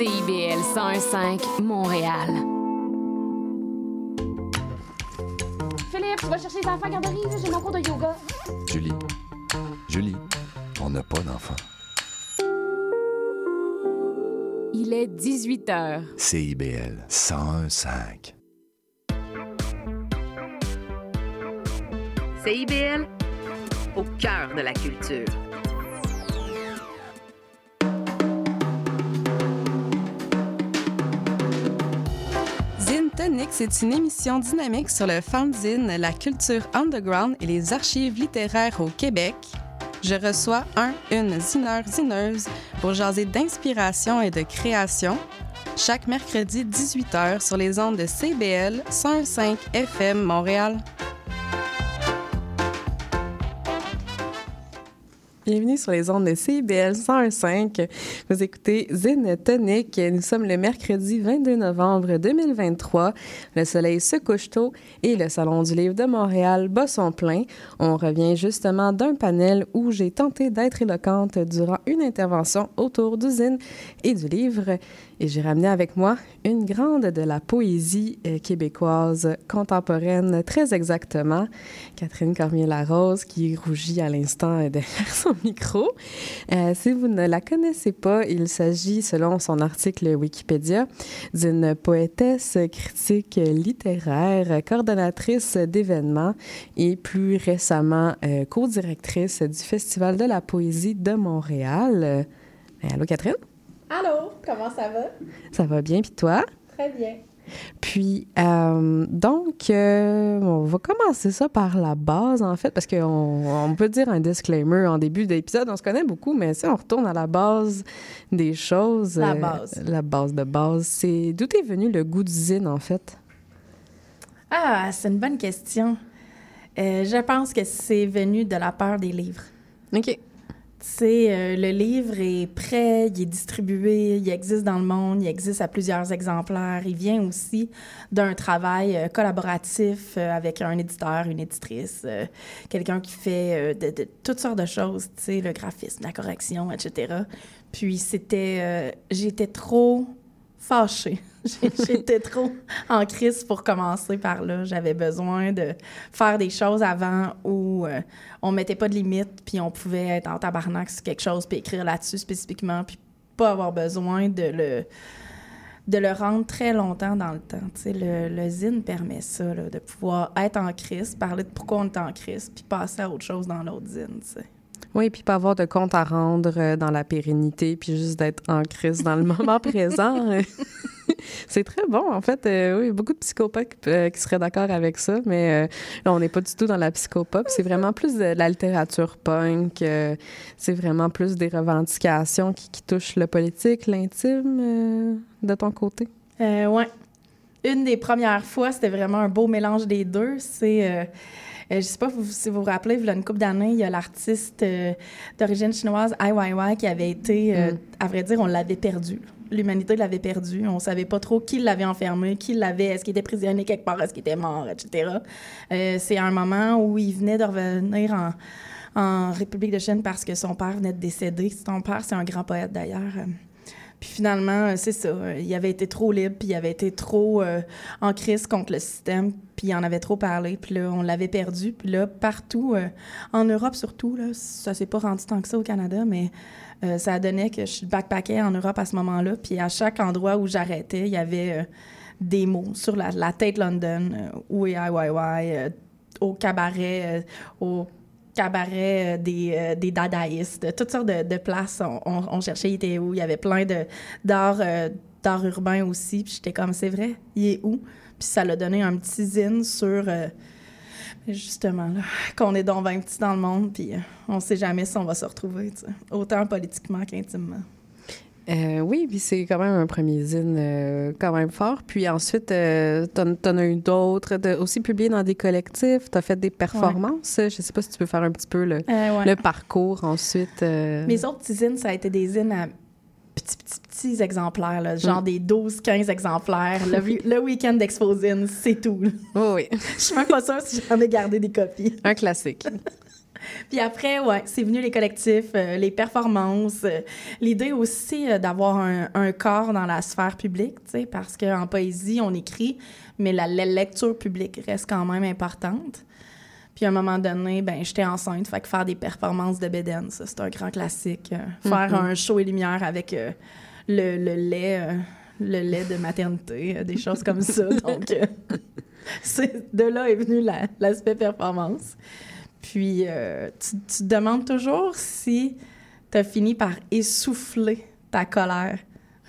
CIBL 101.5 Montréal. Philippe, tu vas chercher les enfants à garderie, j'ai mon cours de yoga. Julie. Julie, on n'a pas d'enfant. Il est 18 h. CIBL 101.5. CIBL, au cœur de la culture. Tonic, c'est une émission dynamique sur le fanzine, la culture underground et les archives littéraires au Québec. Je reçois un, une zineur, zineuse pour jaser d'inspiration et de création. Chaque mercredi 18h sur les ondes de CBL 105 FM Montréal. Bienvenue sur les ondes de CIBL 101.5. Vous écoutez Zine Tonic. Nous sommes le mercredi 22 novembre 2023. Le soleil se couche tôt et le Salon du livre de Montréal bat son plein. On revient justement d'un panel où j'ai tenté d'être éloquente durant une intervention autour du Zine et du livre. Et j'ai ramené avec moi une grande de la poésie euh, québécoise contemporaine, très exactement, Catherine Cormier-Larose, qui rougit à l'instant derrière son micro. Euh, si vous ne la connaissez pas, il s'agit, selon son article Wikipédia, d'une poétesse critique littéraire, coordonnatrice d'événements et plus récemment euh, co-directrice du Festival de la poésie de Montréal. Euh, allô, Catherine? Allô, comment ça va? Ça va bien, puis toi? Très bien. Puis, euh, donc, euh, on va commencer ça par la base, en fait, parce qu'on on peut dire un disclaimer en début d'épisode. On se connaît beaucoup, mais si on retourne à la base des choses. La base. Euh, la base de base. C'est d'où est venu le goût d'usine, en fait? Ah, c'est une bonne question. Je pense que c'est venu de la peur des livres. OK. Tu sais, euh, le livre est prêt, il est distribué, il existe dans le monde, il existe à plusieurs exemplaires. Il vient aussi d'un travail euh, collaboratif euh, avec un éditeur, une éditrice, quelqu'un qui fait de, toutes sortes de choses, tu sais, le graphisme, la correction, etc. Puis c'était... J'étais trop fâchée. J'étais trop en crise pour commencer par là. J'avais besoin de faire des choses avant où euh, on mettait pas de limite, puis on pouvait être en tabarnak sur quelque chose, puis écrire là-dessus spécifiquement, puis pas avoir besoin de le de le rendre très longtemps dans le temps. Tu sais, le, le zine permet ça, là, de pouvoir être en crise, parler de pourquoi on est en crise, puis passer à autre chose dans l'autre zine. Oui, puis pas avoir de compte à rendre euh, dans la pérennité, puis juste d'être en crise dans le moment présent. C'est très bon, en fait. Euh, oui, beaucoup de psychopathes euh, qui seraient d'accord avec ça, mais euh, là, on n'est pas du tout dans la psychopop. C'est vraiment plus de la littérature punk. c'est vraiment plus des revendications qui, qui touchent le politique, l'intime, de ton côté. Euh, ouais. Une des premières fois, c'était vraiment un beau mélange des deux. C'est, euh, euh, je sais pas vous- si vous vous rappelez, il y a une couple d'années, il y a l'artiste euh, d'origine chinoise Ai Weiwei qui avait été, euh, Mm. à vrai dire, on l'avait perdu. L'humanité l'avait perdu. On savait pas trop qui l'avait enfermé, qui l'avait, est-ce qu'il était prisonnier quelque part, est-ce qu'il était mort, etc. Euh, c'est un moment où il venait de revenir en, en République de Chine parce que son père venait de décéder. Son père, c'est un grand poète d'ailleurs. Puis finalement, euh, c'est ça. euh, Il avait été trop libre, puis il avait été trop euh, en crise contre le système, puis il en avait trop parlé, puis là, on l'avait perdu. Puis là, partout, en Europe surtout, là, ça s'est pas rendu tant que ça au Canada, mais euh, ça donné que je backpackais en Europe à ce moment-là, puis à chaque endroit où j'arrêtais, il y avait des mots sur la, la Tate London, euh, au cabaret, au cabaret euh, des, euh, des dadaïstes, toutes sortes de, places. On, cherchait, il était où? Il y avait plein d'art, euh, d'art urbain aussi. Puis j'étais comme, c'est vrai, il est où? Puis ça l'a donné un petit zine sur, justement, qu'on est donc 20 petits dans le monde, puis euh, on sait jamais si on va se retrouver, autant politiquement qu'intimement. Euh, oui, puis c'est quand même un premier zine euh, quand même fort. Puis ensuite, euh, t'en, t'en as eu d'autres, aussi publié dans des collectifs, t'as fait des performances. Je sais pas si tu peux faire un petit peu le, ouais. le parcours ensuite. Mes autres zines, ça a été des zines à petits, petits, petits exemplaires, là, genre Mm. des 12-15 exemplaires. Le, week-end d'Exposine, c'est tout. Oh oui, Je suis même pas sûre si j'en ai gardé des copies. un classique. Puis après, ouais, c'est venu les collectifs, euh, les performances, euh, l'idée aussi euh, d'avoir un, un corps dans la sphère publique, tu sais, parce qu'en poésie, on écrit, mais la, la lecture publique reste quand même importante. Puis à un moment donné, ben j'étais enceinte, fait que faire des performances de Bédène, ça, c'est un grand classique. Faire un show et lumière avec le, le lait, le lait de maternité, euh, des choses comme ça. Donc, euh, de là est venu la- l'aspect performance. Puis euh, tu, tu te demandes toujours si tu as fini par essouffler ta colère.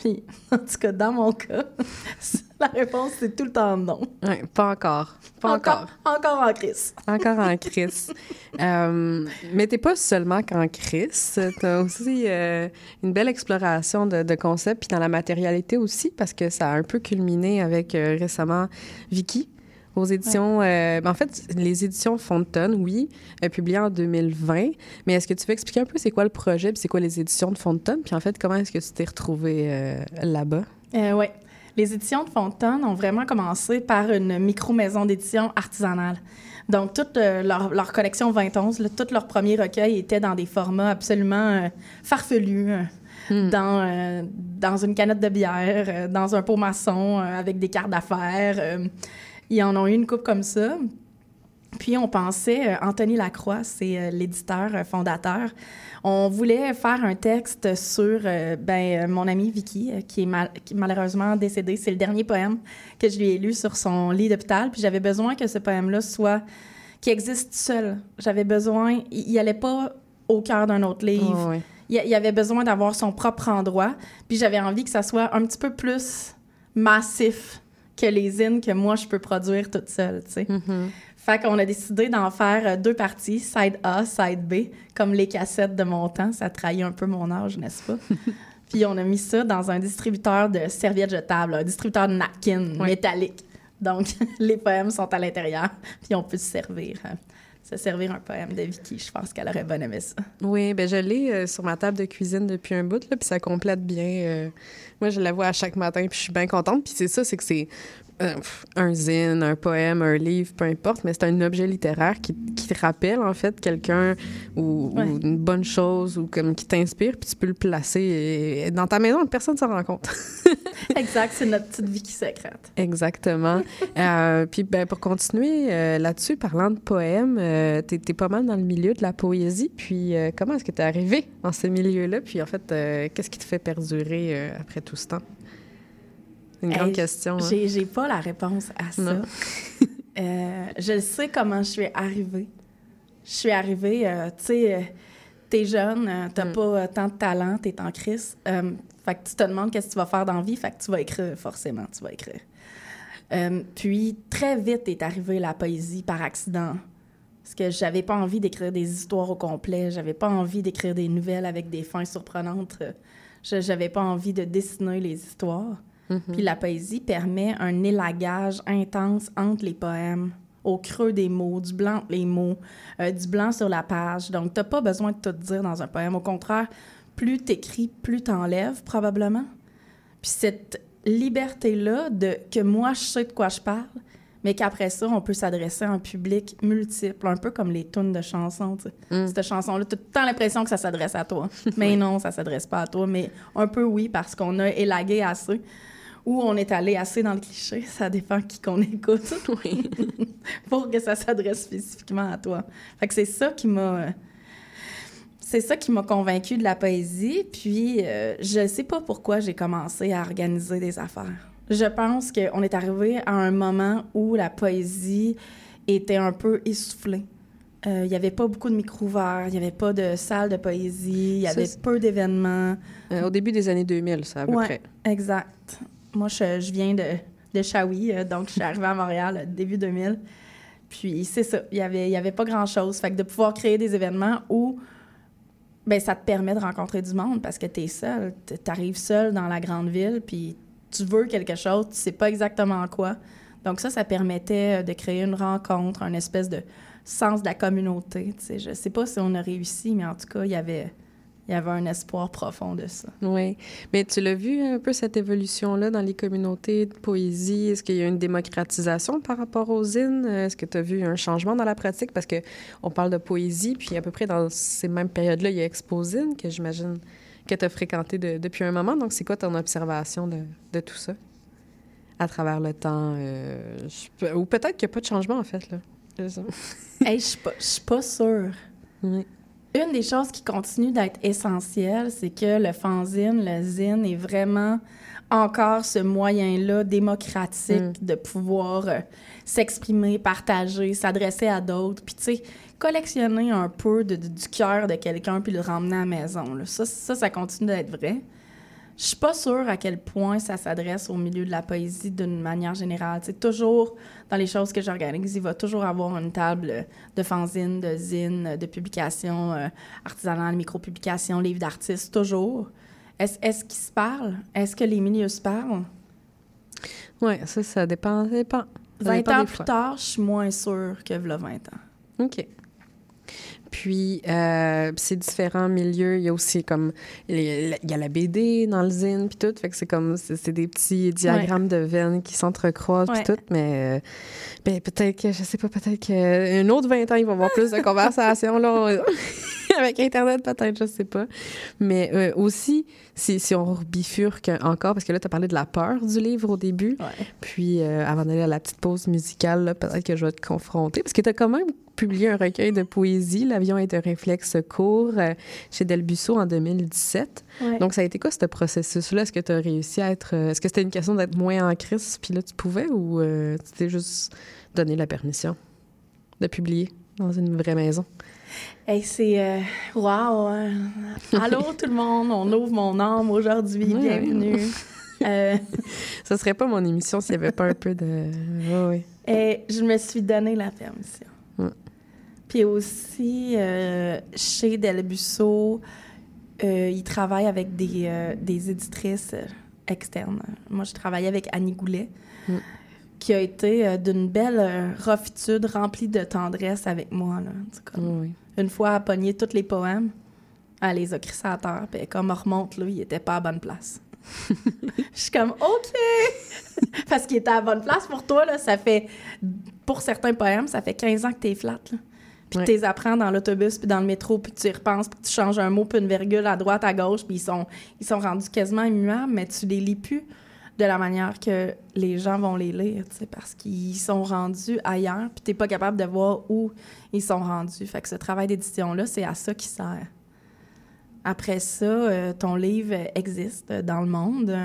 Puis, en tout cas, dans mon cas, la réponse, c'est tout le temps non. Ouais, pas encore. Pas encore. Encore en crise. Encore en crise. Euh, mais t'es pas seulement qu'en crise. T'as aussi euh, une belle exploration de, de concepts, puis dans la matérialité aussi, parce que ça a un peu culminé avec euh, récemment Vicky aux éditions. euh, ben, en fait, les éditions Fontaine, oui, euh, publiées en 2020. Mais est-ce que tu peux expliquer un peu c'est quoi le projet, puis c'est quoi les éditions de Fontaine, puis en fait, comment est-ce que tu t'es retrouvée euh, là-bas? Euh, oui. Les éditions de Fontaine ont vraiment commencé par une micro-maison d'édition artisanale. Donc, toute euh, leur, leur collection 2011, là, tout leur premier recueil était dans des formats absolument euh, farfelus. euh, Dans, euh, dans une canette de bière, dans un pot maçon, avec des cartes d'affaires. Ils en ont eu une coupe comme ça. Puis on pensait, euh, Anthony Lacroix, c'est euh, l'éditeur euh, fondateur, on voulait faire un texte sur ben, mon amie Vicky, qui, est mal- qui est malheureusement décédée. C'est le dernier poème que je lui ai lu sur son lit d'hôpital. Puis j'avais besoin que ce poème-là soit, qui existe seul. J'avais besoin, il n'allait pas au cœur d'un autre livre. Oh. Il il avait besoin d'avoir son propre endroit. Puis j'avais envie que ça soit un petit peu plus massif que les zines que moi, je peux produire toute seule, tu sais. Fait qu'on a décidé d'en faire euh, deux parties, side A, side B, comme les cassettes de mon temps. Ça trahit un peu mon âge, n'est-ce pas? Puis on a mis ça dans un distributeur de serviettes jetables, un distributeur de napkins Ouais. métallique. Donc, les poèmes sont à l'intérieur, puis on peut se servir, euh, se servir un poème de Vicky. Je pense qu'elle aurait bien aimé ça. Oui, ben je l'ai euh, sur ma table de cuisine depuis un bout, là, puis ça complète bien. euh, moi, je la vois à chaque matin, puis je suis bien contente. Puis c'est ça, c'est que c'est un zine, un poème, un livre, peu importe, mais c'est un objet littéraire qui, qui te rappelle, en fait, quelqu'un ou, une bonne chose ou comme qui t'inspire, puis tu peux le placer euh, dans ta maison, personne ne s'en rend compte. exact, c'est notre petite Vicky secrète. Exactement. Euh, puis ben, pour continuer euh, là-dessus, parlant de poèmes, euh, t'es, t'es pas mal dans le milieu de la poésie. Puis euh, comment est-ce que t'es arrivé dans ce milieu-là? Puis en fait, euh, qu'est-ce qui te fait perdurer euh, après tout ce temps? C'est une grande Hey, question. hein. J'ai, pas la réponse à ça. Euh, je sais comment je suis arrivée. Je suis arrivée, euh, tu sais, euh, t'es jeune, euh, t'as Mm. pas tant de talent, t'es en crise. Fait que tu te demandes qu'est-ce que tu vas faire dans la vie, fait que tu vas écrire, forcément, tu vas écrire. Puis, très vite est arrivée la poésie par accident. Parce que j'avais pas envie d'écrire des histoires au complet, j'avais pas envie d'écrire des nouvelles avec des fins surprenantes. J'avais pas envie de dessiner les histoires. Puis la poésie permet un élagage intense entre les poèmes, au creux des mots, du blanc entre les mots, euh, du blanc sur la page. Donc, t'as pas besoin de tout dire dans un poème. Au contraire, plus t'écris, plus t'enlèves, probablement. Puis cette liberté-là de que moi, je sais de quoi je parle, mais qu'après ça, on peut s'adresser à un public multiple, un peu comme les tunes de chansons. sais. Cette chanson-là, tu as tout le temps l'impression que ça s'adresse à toi. Mais non, ça s'adresse pas à toi. Mais un peu oui, parce qu'on a élagué assez ou on est allé assez dans le cliché. Ça dépend qui qu'on écoute. pour que ça s'adresse spécifiquement à toi. Fait que c'est ça qui m'a... euh, C'est ça qui m'a convaincue de la poésie. Puis, euh, je sais pas pourquoi j'ai commencé à organiser des affaires. Je pense qu'on est arrivé à un moment où la poésie était un peu essoufflée. Euh, Il n'y avait pas beaucoup de micros ouverts, il n'y avait pas de salle de poésie, il y avait peu d'événements. Euh, au début des années 2000, ça, à peu Ouais, près. exact. Moi, je, viens de, de Shawi, euh, donc je suis arrivée à Montréal euh, début 2000. Puis c'est ça, il y avait, y avait pas grand-chose. Fait que de pouvoir créer des événements où ben, ça te permet de rencontrer du monde parce que tu es seul. Tu arrives seul dans la grande ville, puis tu veux quelque chose, tu sais pas exactement quoi. Donc ça, ça permettait euh, de créer une rencontre, un espèce de sens de la communauté. tu sais. Je sais pas si on a réussi, mais en tout cas, il y avait, il y avait un espoir profond de ça. Oui. Mais tu l'as vu un peu cette évolution-là dans les communautés de poésie? Est-ce qu'il y a une démocratisation par rapport aux zines? Est-ce que tu as vu un changement dans la pratique? Parce qu'on parle de poésie, puis à peu près dans ces mêmes périodes-là, il y a Exposine, que j'imagine que tu as fréquenté de- depuis un moment. Donc, c'est quoi ton observation de, de tout ça? À travers le temps? euh, je ou peut-être qu'il n'y a pas de changement, en fait. Là. Je je suis pas- pas sûre. Oui. Une des choses qui continue d'être essentielle, c'est que le fanzine, le zine est vraiment encore ce moyen-là démocratique de pouvoir euh, s'exprimer, partager, s'adresser à d'autres, puis tu sais, collectionner un peu de- de- du cœur de quelqu'un puis le ramener à la maison. là. Ça, ça, ça continue d'être vrai. Je suis pas sûre à quel point ça s'adresse au milieu de la poésie d'une manière générale. C'est toujours dans les choses que j'organise, il va toujours avoir une table de fanzines, de zines, de publications euh, artisanales, micro-publications, livres d'artistes, toujours. Est-ce est-ce qu'ils se parlent? Est-ce que les milieux se parlent? Oui, ça, ça dépend. Ça dépend. Ça 20 dépend ans plus fois. tard, je suis moins sûre que v'là 20 ans. OK. Puis, euh, c'est différents milieux. Il y a aussi comme... les- Il y a la BD dans le zine, puis tout. Fait que c'est comme... C'est des petits diagrammes de veines qui s'entrecroisent, puis tout. Mais euh, ben, peut-être que... Je sais pas, peut-être qu'un autre 20 ans, il va y avoir plus de conversations, là. Avec Internet, peut-être, je sais pas. Mais euh, aussi, si, si on bifurque encore, parce que là, tu as parlé de la peur du livre au début. Ouais. Puis, euh, avant d'aller à la petite pause musicale, peut-être que je vais te confronter. Parce que tu as quand même publié un recueil de poésie, L'avion est un réflexe court, euh, chez Delbusso en 2017. Ouais. Donc, ça a été quoi ce processus-là? Est-ce que tu as réussi à être. Est-ce que c'était une question d'être moins en crise, puis là, tu pouvais, ou tu t'es juste donné la permission de publier dans une vraie maison? Hey, c'est... euh, wow! hein. Allô, tout le monde! On ouvre mon âme aujourd'hui. Ouais. Bienvenue. Euh, Ça serait pas mon émission s'il y avait pas un peu de. Oui. Et je me suis donné la permission. Ouais. Puis aussi, euh, chez Delbusso, euh, il travaille avec des, euh, des éditrices externes. Moi, je travaillais avec Annie Goulet, Mm. Qui a été euh, d'une belle euh, rougitude, remplie de tendresse avec moi. Là. Comme- Oui. Une fois, elle a pogné tous les poèmes, elle les a crissés à terre, puis comme on remonte, là, il était pas à bonne place. Je suis comme, OK! Parce qu'il était à bonne place pour toi, là, ça fait, pour certains poèmes, ça fait 15 ans que t'es flat, là. Puis Ouais. tu les apprends dans l'autobus, puis dans le métro, puis tu y repenses, puis tu changes un mot, puis une virgule à droite, à gauche, puis ils sont, ils sont rendus quasiment immuables, mais tu les lis plus de la manière que les gens vont les lire, parce qu'ils sont rendus ailleurs, puis t'es pas capable de voir où ils sont rendus. Fait que ce travail d'édition-là, c'est à ça qui sert. Après ça, euh, ton livre existe dans le monde.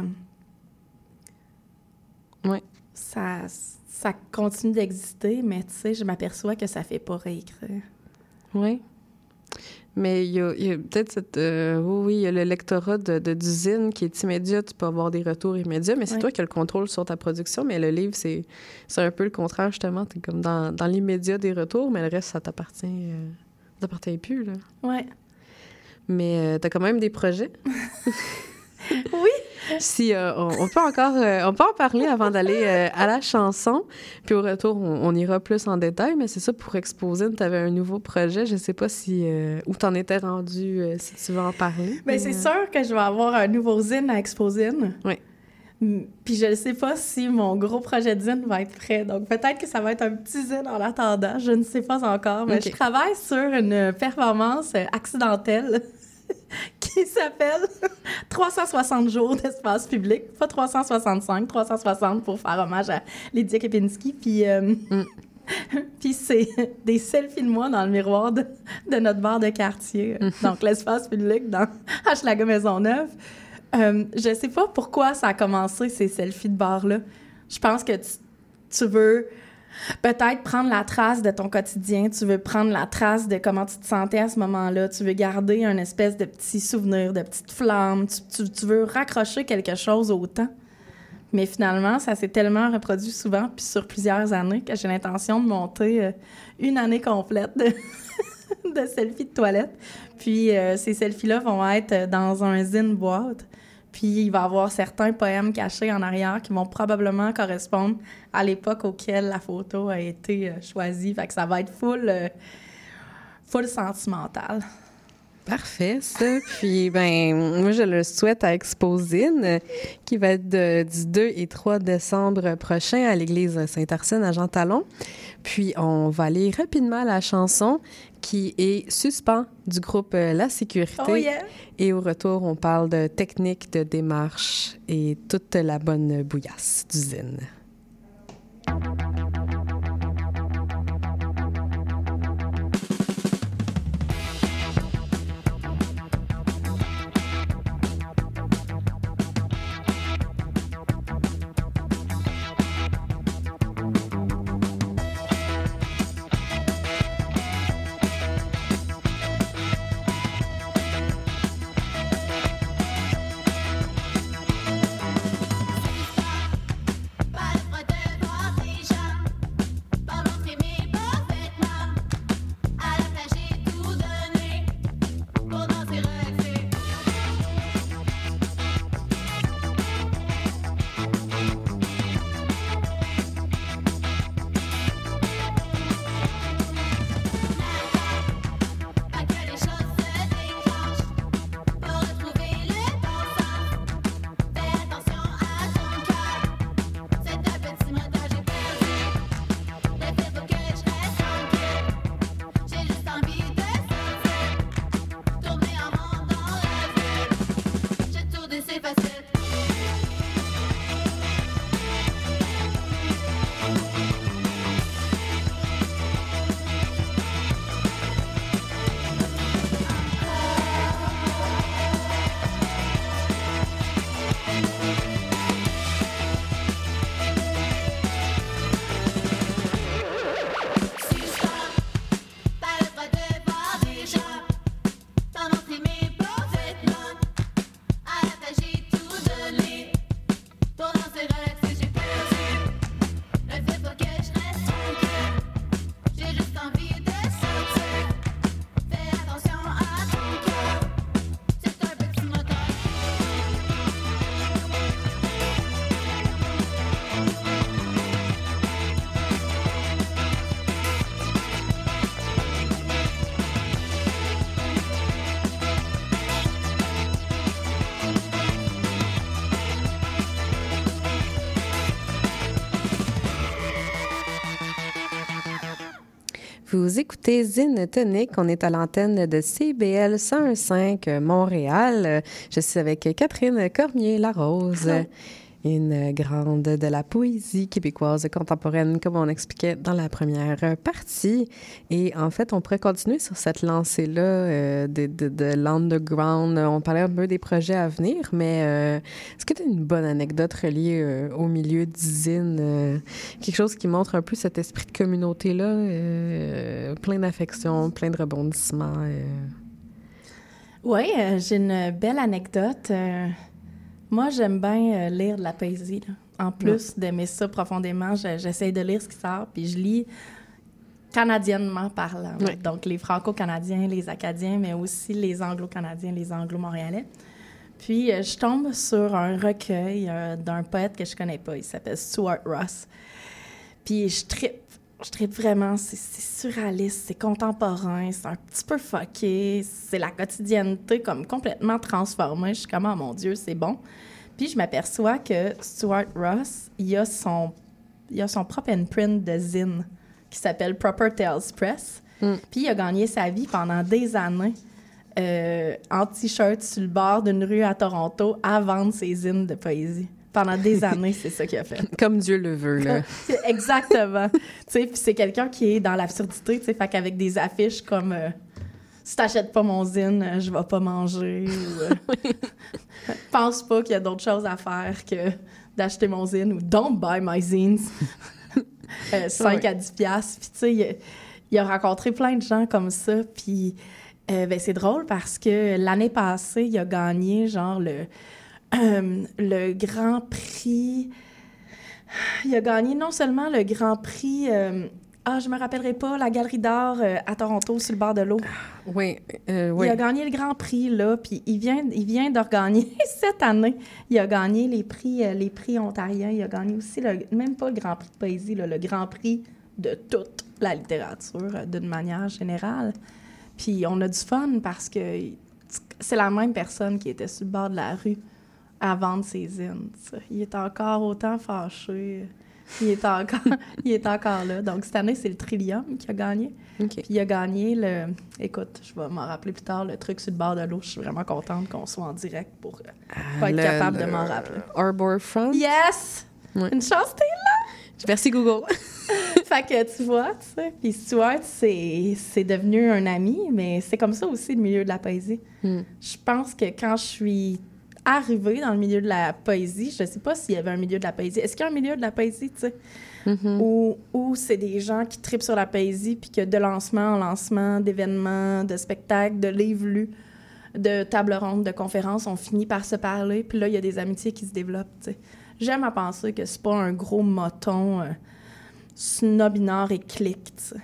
Ça, ça continue d'exister, mais tu sais, je m'aperçois que ça fait pas réécrire. Oui. Mais il y a, peut-être cette. euh, oui, oui, il y a le lectorat de, de d'usine qui est immédiat. Tu peux avoir des retours immédiats, mais c'est toi qui as le contrôle sur ta production. Mais le livre, c'est, c'est un peu le contraire, justement. Tu es comme dans, dans l'immédiat des retours, mais le reste, ça t'appartient. euh, ça t'appartient plus, là. Ouais. Mais tu as quand même des projets? Oui. Si euh, on, on peut encore, euh, on peut en parler avant d'aller euh, à la chanson. Puis au retour, on, on ira plus en détail. Mais c'est ça pour exposer. Tu avais un nouveau projet. Je sais pas si où t'en étais rendu, si tu veux en parler. Mais c'est sûr que je vais avoir un nouveau zine à Exposine. Oui. Puis je ne sais pas si mon gros projet de zine va être prêt. Donc peut-être que ça va être un petit zine en attendant. Je ne sais pas encore. Mais je travaille sur une performance accidentelle qui s'appelle 360 jours d'espace public. Pas 365, 360 pour faire hommage à Lydia Kepinski. Puis, euh, puis c'est des selfies de moi dans le miroir de, de notre bar de quartier. Donc l'espace public dans Hochelaga Maisonneuve. Euh, je sais pas pourquoi ça a commencé, ces selfies de bar-là. Je pense que tu, tu veux peut-être prendre la trace de ton quotidien, tu veux prendre la trace de comment tu te sentais à ce moment-là, tu veux garder un espèce de petit souvenir, de petite flamme, tu, veux raccrocher quelque chose au temps. Mais finalement, ça s'est tellement reproduit souvent, puis sur plusieurs années, que j'ai l'intention de monter euh, une année complète de, selfies de toilette. Puis euh, ces selfies-là vont être dans un zine boîte. Puis il va y avoir certains poèmes cachés en arrière qui vont probablement correspondre à l'époque auquel la photo a été euh, choisie. Fait ça va être full, euh, full sentimental. Parfait, ça. Puis, ben, moi, je le souhaite à Exposine, qui va être du 2 et 3 décembre prochain à l'église Saint-Arsène à Jean-Talon. Puis, on va aller rapidement à la chanson qui est Suspens du groupe euh, La Sécurité. Oh yeah! Et au retour, on parle de technique de démarche et toute la bonne bouillasse d'usine. Vous écoutez Zine Tonic. On est à l'antenne de CBL 101.5 Montréal. Je suis avec Catherine Cormier-Larose, une grande de la poésie québécoise contemporaine, comme on expliquait dans la première partie. Et en fait, on pourrait continuer sur cette lancée-là euh, de, de, de l'underground. On parlait un peu des projets à venir, mais euh, est-ce que tu as une bonne anecdote reliée euh, au milieu d'usine? quelque chose qui montre un peu cet esprit de communauté-là, plein d'affection, plein de rebondissements. Oui, j'ai une belle anecdote. Moi, j'aime bien euh, lire de la poésie. là. En plus d'aimer ça profondément, je- j'essaie de lire ce qui sort, puis je lis canadiennement parlant. Ouais. Donc, les franco-canadiens, les acadiens, mais aussi les anglo-canadiens, les anglo-montréalais. Puis, euh, je tombe sur un recueil euh, d'un poète que je connais pas. Il s'appelle Stuart Ross. Puis, je trippe. Je trippe vraiment. C'est surréaliste, c'est contemporain, c'est un petit peu fucké. C'est la quotidienneté comme complètement transformée. Je suis comme, oh mon Dieu, c'est bon. Puis, je m'aperçois que Stuart Ross, il a son, il a son propre imprint de zine qui s'appelle Proper Tales Press. Puis, il a gagné sa vie pendant des années euh, en t-shirt sur le bord d'une rue à Toronto à vendre ses zines de poésie. Pendant des années, c'est ça qu'il a fait. Comme Dieu le veut, là. Exactement. tu sais, puis c'est quelqu'un qui est dans l'absurdité, tu sais, fait qu'avec des affiches comme euh, si t'achètes pas mon zine, euh, je vais pas manger ou euh, pense pas qu'il y a d'autres choses à faire que d'acheter mon zine ou don't buy my zines. Euh, 5 Ouais. à 10 piastres. Puis tu sais, il a- il a rencontré plein de gens comme ça, puis euh, ben, c'est drôle parce que l'année passée, il a gagné genre le euh, le Grand Prix il a gagné non seulement le Grand Prix, euh, ah, je me rappellerai pas, la Galerie d'art euh, à Toronto, sur le bord de l'eau. Oui, euh, oui. Il a gagné le Grand Prix, là, puis il vient, il vient de regagner cette année. Il a gagné les prix, euh, les prix ontariens. Il a gagné aussi, le, même pas le Grand Prix de poésie, là, le Grand Prix de toute la littérature, d'une manière générale. Puis on a du fun parce que c'est la même personne qui était sur le bord de la rue à vendre ses zines. Il est encore autant fâché. Il est encore, il est encore là. Donc, cette année, c'est le Trillium qui a gagné. Puis il a gagné le. Écoute, je vais m'en rappeler plus tard, le truc sur le bord de l'eau. Je suis vraiment contente qu'on soit en direct pour euh, pas être Le- capable de m'en rappeler. Arbor Front. Yes! Ouais. Une chance, t'es Merci Google. fait que tu vois, tu sais. Puis Stuart, c'est c'est devenu un ami, mais c'est comme ça aussi le milieu de la poésie. Hmm. Je pense que quand je suis arrivée dans le milieu de la poésie, je sais pas s'il y avait un milieu de la poésie. Est-ce qu'il y a un milieu de la poésie, tu sais, Mhm. où, où c'est des gens qui tripent sur la poésie, puis que de lancement en lancement, d'événements, de spectacles, de livres lus, de tables rondes, de conférences, on finit par se parler, puis là, il y a des amitiés qui se développent, tu sais. J'aime à penser que c'est pas un gros moton euh, snobinard et clique, tu sais.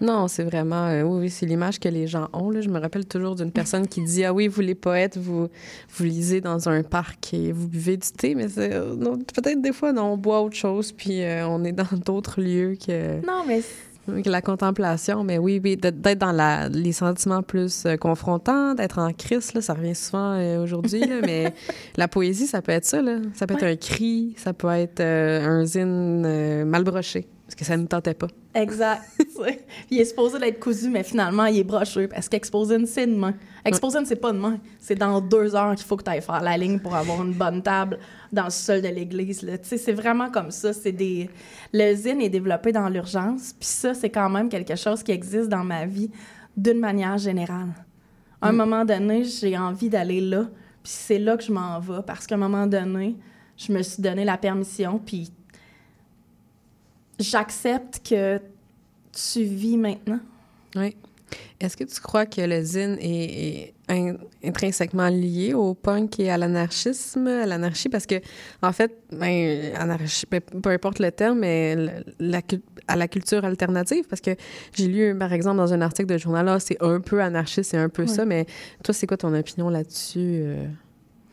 Non, c'est vraiment, euh, oui, oui, c'est l'image que les gens ont. Là. Je me rappelle toujours d'une personne qui dit Ah oui, vous les poètes, vous, vous lisez dans un parc et vous buvez du thé, mais c'est, euh, peut-être des fois, non, on boit autre chose, puis euh, on est dans d'autres lieux que, Non, mais la contemplation. Mais oui, oui, d'être dans la, les sentiments plus euh, confrontants, d'être en crise, là, ça revient souvent euh, aujourd'hui, mais la poésie, ça peut être ça. Là. Ça peut être un cri, ça peut être euh, un zine mal broché, parce que ça ne nous tentait pas. Exact. il est supposé d'être cousu, mais finalement, il est broché parce qu'Exposine, c'est demain. Exposine, c'est pas demain. C'est dans deux heures qu'il faut que tu ailles faire la ligne pour avoir une bonne table dans le sol de l'église. c'est vraiment comme ça. C'est des... Le zine est développé dans l'urgence, puis ça, c'est quand même quelque chose qui existe dans ma vie d'une manière générale. À un moment donné, j'ai envie d'aller là, puis c'est là que je m'en vais parce qu'à un moment donné, je me suis donné la permission, puis j'accepte que tu vis maintenant. Oui. Est-ce que tu crois que le zine est, est in- intrinsèquement lié au punk et à l'anarchisme, à l'anarchie? Parce que, en fait, ben, anarchie, peu, peu importe le terme, mais la, à la culture alternative, parce que j'ai lu, par exemple, dans un article de journal, là, c'est un peu anarchiste, c'est un peu ça, mais toi, c'est quoi ton opinion là-dessus, euh,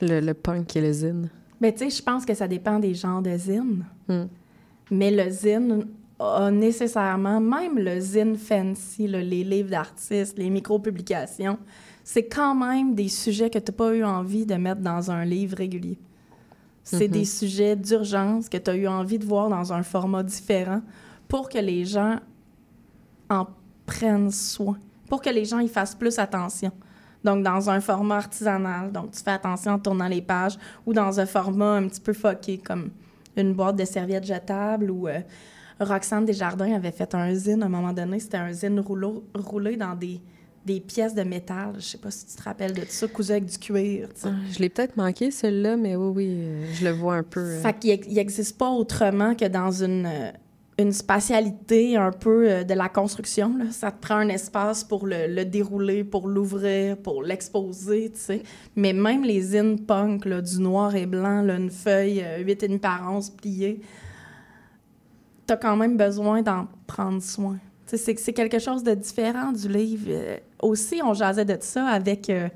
le, le punk et le zine? Mais tu sais, je pense que ça dépend des genres de zine. Hmm. Mais le zine a nécessairement, même le zine fancy, là, les livres d'artistes, les micro-publications, c'est quand même des sujets que tu n'as pas eu envie de mettre dans un livre régulier. C'est Mhm. des sujets d'urgence que tu as eu envie de voir dans un format différent pour que les gens en prennent soin, pour que les gens y fassent plus attention. Donc, dans un format artisanal, donc tu fais attention en tournant les pages, ou dans un format un petit peu fucké, comme une boîte de serviettes jetables, ou euh, Roxane Desjardins avait fait un zine à un moment donné, c'était un zine rouleau- roulé dans des, des pièces de métal. Je sais pas si tu te rappelles de ça, cousu avec du cuir. Ah, Je l'ai peut-être manqué, celui-là, mais oui, oui, euh, je le vois un peu. euh. Fait qu'il n'existe pas autrement que dans une, euh, une spatialité un peu euh, de la construction. Ça te prend un espace pour le, le dérouler, pour l'ouvrir, pour l'exposer, tu sais. Mais même les zines punk, du noir et blanc, une feuille euh, 8,5 par 11 pliée, t'as quand même besoin d'en prendre soin. C'est quelque chose de différent du livre. Euh, aussi, on jasait de ça avec euh,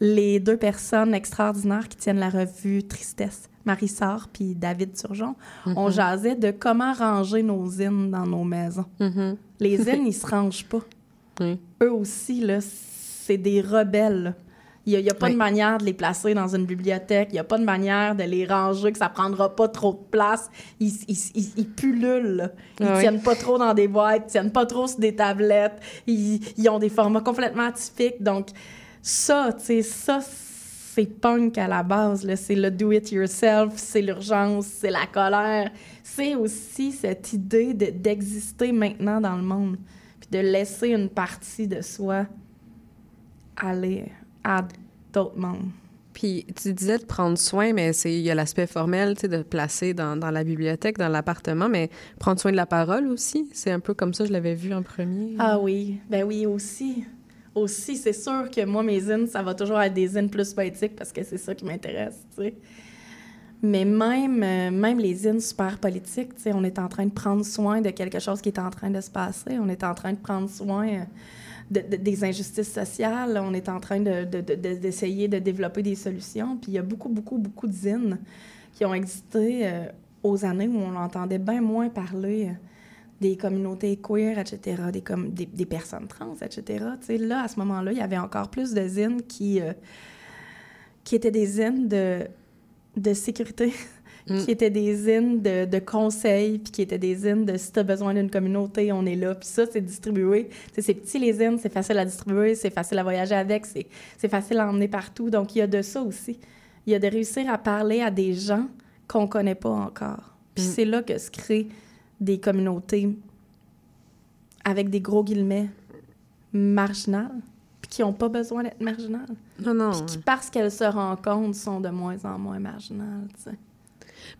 les deux personnes extraordinaires qui tiennent la revue Tristesse, Marie Sarr puis David Turgeon. On jasait de comment ranger nos zines dans nos maisons. Mhm. Les zines, ils se rangent pas. Oui. Eux aussi, là, c'est des rebelles. Il n'y a, pas Oui. de manière de les placer dans une bibliothèque. Il n'y a pas de manière de les ranger, que ça prendra pas trop de place. Ils, ils, ils- ils pullulent. Ils oui. tiennent pas trop dans des boîtes, ils tiennent pas trop sur des tablettes. Ils, ils ont des formats complètement atypiques. Donc, ça, tu sais, ça, c'est punk à la base. là. C'est le do-it-yourself, c'est l'urgence, c'est la colère. C'est aussi cette idée de- d'exister maintenant dans le monde, puis de laisser une partie de soi aller à d'autres mondes. Puis tu disais de prendre soin, mais c'est il y a l'aspect formel, tu sais, de placer dans, dans la bibliothèque, dans l'appartement, mais prendre soin de la parole aussi. C'est un peu comme ça, je l'avais vu en premier. Ah oui, ben oui, aussi. Aussi, c'est sûr que moi, mes zines, ça va toujours être des zines plus poétiques parce que c'est ça qui m'intéresse. Mais même, euh, même les zines super politiques, on est en train de prendre soin de quelque chose qui est en train de se passer. On est en train de prendre soin euh, de- de- des injustices sociales. On est en train de- de- de- de- d'essayer de, développer des solutions. Puis il y a beaucoup, beaucoup, beaucoup de zines qui ont existé euh, aux années où on entendait bien moins parler des communautés queer, etc., des, com- des, des personnes trans, etc. Tu sais, là, à ce moment-là, il y avait encore plus de zines qui, euh, qui étaient des zines de, de sécurité, Mm. qui étaient des zines de, de conseils, puis qui étaient des zines de si tu as besoin d'une communauté, on est là. Puis ça, c'est distribué. C'est petit, les zines, c'est facile à distribuer, c'est facile à voyager avec, c'est facile à emmener partout. Donc, il y a de ça aussi. Il y a de réussir à parler à des gens qu'on connaît pas encore. Puis Mm. c'est là que se créent des communautés avec des gros guillemets marginales, puis qui n'ont pas besoin d'être marginales. Non, non. Puis qui, parce qu'elles se rencontrent, sont de moins en moins marginales, tu sais.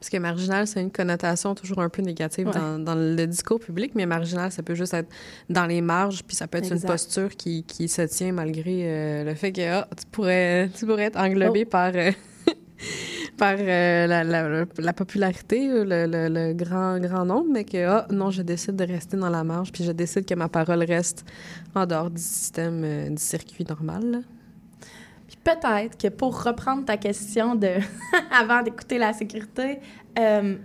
Parce que marginal, c'est une connotation toujours un peu négative Ouais. dans, dans le discours public, mais marginal, ça peut juste être dans les marges, puis ça peut être Exact. une posture qui, qui se tient malgré euh, le fait que ah, tu, pourrais, tu pourrais être englobé Oh. par, euh, par euh, la, la- la popularité, le, le- le grand, grand nombre, mais que ah, non, je décide de rester dans la marge, puis je décide que ma parole reste en dehors du système, euh, du circuit normal. là. Puis peut-être que pour reprendre ta question de avant d'écouter la sécurité, euh,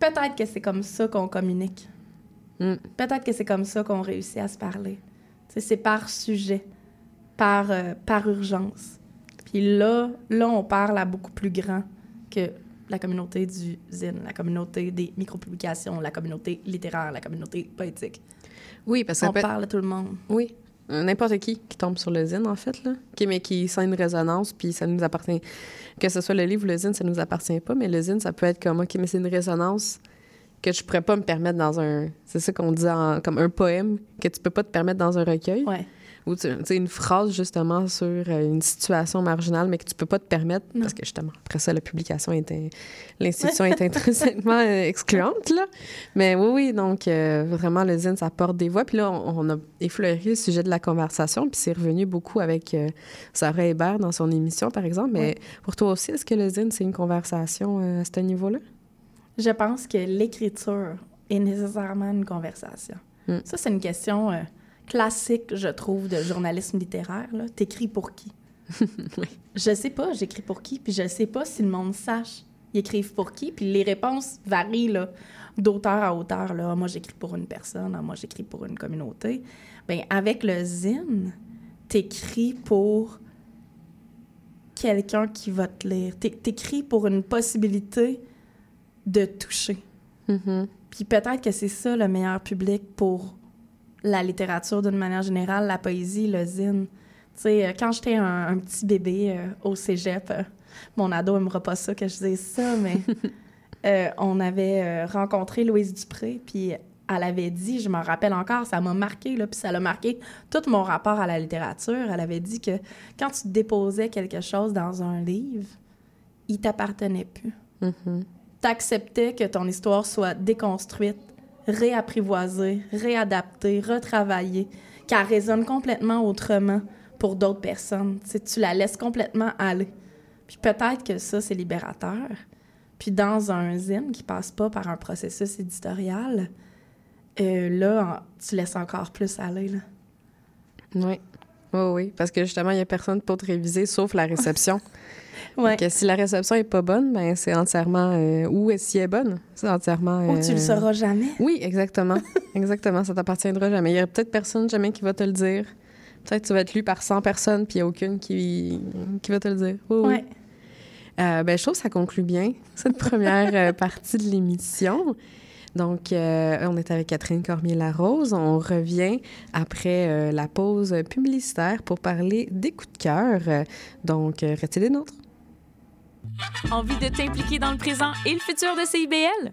peut-être que c'est comme ça qu'on communique. Mm. Peut-être que c'est comme ça qu'on réussit à se parler. C'est par sujet, par, par urgence. Puis là, là, on parle à beaucoup plus grand que la communauté du zine, la communauté des micropublications, la communauté littéraire, la communauté poétique. Oui, parce que ça On peut être- parle à tout le monde. Oui. N'importe qui qui tombe sur le zine, en fait, là. Qui, mais qui sent une résonance, puis ça nous appartient. Que ce soit le livre ou le zine, ça nous appartient pas, mais le zine, ça peut être comme, OK, mais c'est une résonance que je pourrais pas me permettre dans un... C'est ça qu'on dit en- comme un poème, que tu peux pas te permettre dans un recueil. Ouais. Ou une phrase, justement, sur euh, une situation marginale, mais que tu peux pas te permettre, Non. parce que, justement, après ça, la publication est... in- L'institution est intrinsèquement euh, excluante, là. Mais oui, oui, donc, euh, vraiment, le zine, ça porte des voix. Puis là, on, on a effleuré le sujet de la conversation, puis c'est revenu beaucoup avec euh, Sarah Hébert dans son émission, par exemple. Mais pour toi aussi, est-ce que le zine, c'est une conversation euh, à ce niveau-là? Je pense que l'écriture est nécessairement une conversation. Mm. Ça, c'est une question classique, je trouve, de journalisme littéraire. T'écris pour qui? Je sais pas, j'écris pour qui, puis je sais pas si le monde sache. Ils écrivent pour qui, puis les réponses varient d'auteur à auteur. Là. Ah, Moi, j'écris pour une personne, ah, moi, j'écris pour une communauté. Bien, avec le zine, t'écris pour quelqu'un qui va te lire. T'é- T'écris pour une possibilité de toucher. Mhm. Puis peut-être que c'est ça le meilleur public pour la littérature d'une manière générale, la poésie, le zine. Tu sais, euh, quand j'étais un, un petit bébé euh, au cégep, euh, mon ado aimera pas ça que je dise ça, mais euh, on avait rencontré Louise Dupré, puis elle avait dit, je m'en rappelle encore, ça m'a marqué, là, puis ça l'a marqué tout mon rapport à la littérature. Elle avait dit que quand tu déposais quelque chose dans un livre, il t'appartenait plus Mhm. t'acceptais que ton histoire soit déconstruite, réapprivoisée, réadaptée, retravaillée, qu'elle résonne complètement autrement pour d'autres personnes. Tu sais, tu la laisses complètement aller. Puis peut-être que ça, c'est libérateur. Puis dans un zine qui passe pas par un processus éditorial, euh, là, tu laisses encore plus aller. Là. Oui. Oui, oui. Parce que justement, il n'y a personne pour te réviser sauf la réception. Ouais. Si la réception est pas bonne, ben c'est entièrement. euh, ou si elle est bonne, c'est entièrement. Ou tu le euh, sauras jamais. Oui, exactement. exactement. Ça t'appartiendra jamais. Il y a peut-être personne jamais qui va te le dire. Peut-être que tu vas être lu par 100 personnes, puis il n'y a aucune qui, qui va te le dire. Oui, oui. Ouais. Euh, ben, je trouve que ça conclut bien cette première euh, partie de l'émission. Donc, euh, on est avec Catherine Cormier-Larose. On revient après euh, la pause publicitaire pour parler des coups de cœur. Donc, euh, restez des nôtres? Envie de t'impliquer dans le présent et le futur de CIBL?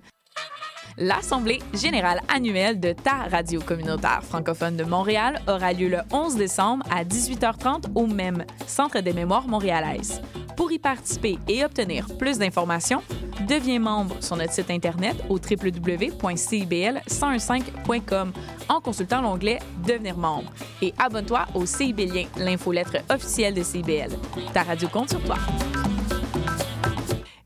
L'Assemblée générale annuelle de ta radio communautaire francophone de Montréal aura lieu le 11 décembre à 18h30 au même Centre des mémoires montréalaises. Pour y participer et obtenir plus d'informations, deviens membre sur notre site Internet au www.cibl1015.com en consultant l'onglet Devenir membre et abonne-toi au CIBLien, l'infolettre officielle de CIBL. Ta radio compte sur toi.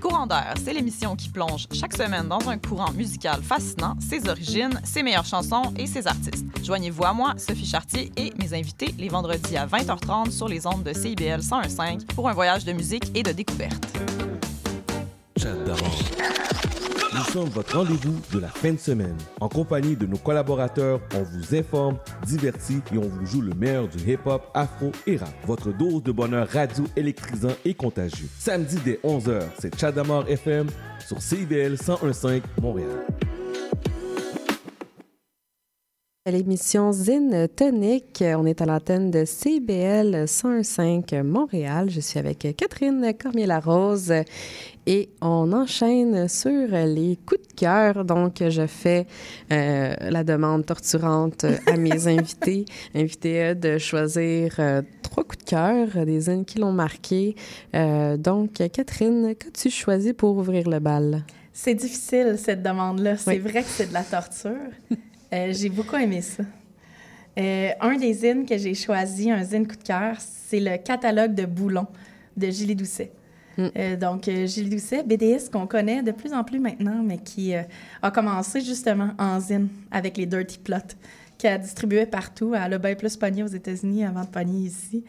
Courant d'air, c'est l'émission qui plonge chaque semaine dans un courant musical fascinant, ses origines, ses meilleures chansons et ses artistes. Joignez-vous à moi, Sophie Chartier et mes invités les vendredis à 20h30 sur les ondes de CIBL 101.5 pour un voyage de musique et de découverte. D'avant. Nous sommes votre rendez-vous de la fin de semaine. En compagnie de nos collaborateurs, on vous informe, divertit et on vous joue le meilleur du hip-hop, afro et rap. Votre dose de bonheur radio électrisant et contagieux. Samedi dès 11h, c'est Chadamar FM sur CIBL 101.5 Montréal. L'émission Zine Tonic, on est à l'antenne de CBL 101.5 Montréal. Je suis avec Catherine Cormier-Larose et on enchaîne sur les coups de cœur. Donc, je fais euh, la demande torturante à mes invités, invités de choisir euh, trois coups de cœur, des zines qui l'ont marqué. Euh, donc, Catherine, qu'as-tu choisi pour ouvrir le bal? C'est difficile, cette demande-là. C'est Oui. vrai que c'est de la torture. Euh, j'ai beaucoup aimé ça. Euh, un des zines que j'ai choisi, un zine coup de cœur, c'est le catalogue de Boulon de Gilles Doucet. Mm. Euh, donc, Gilles Doucet, BDS qu'on connaît de plus en plus maintenant, mais qui a commencé justement en zine avec les Dirty Plots, qu'elle distribuait partout. Elle a bien plus pogné aux États-Unis avant de pogner ici.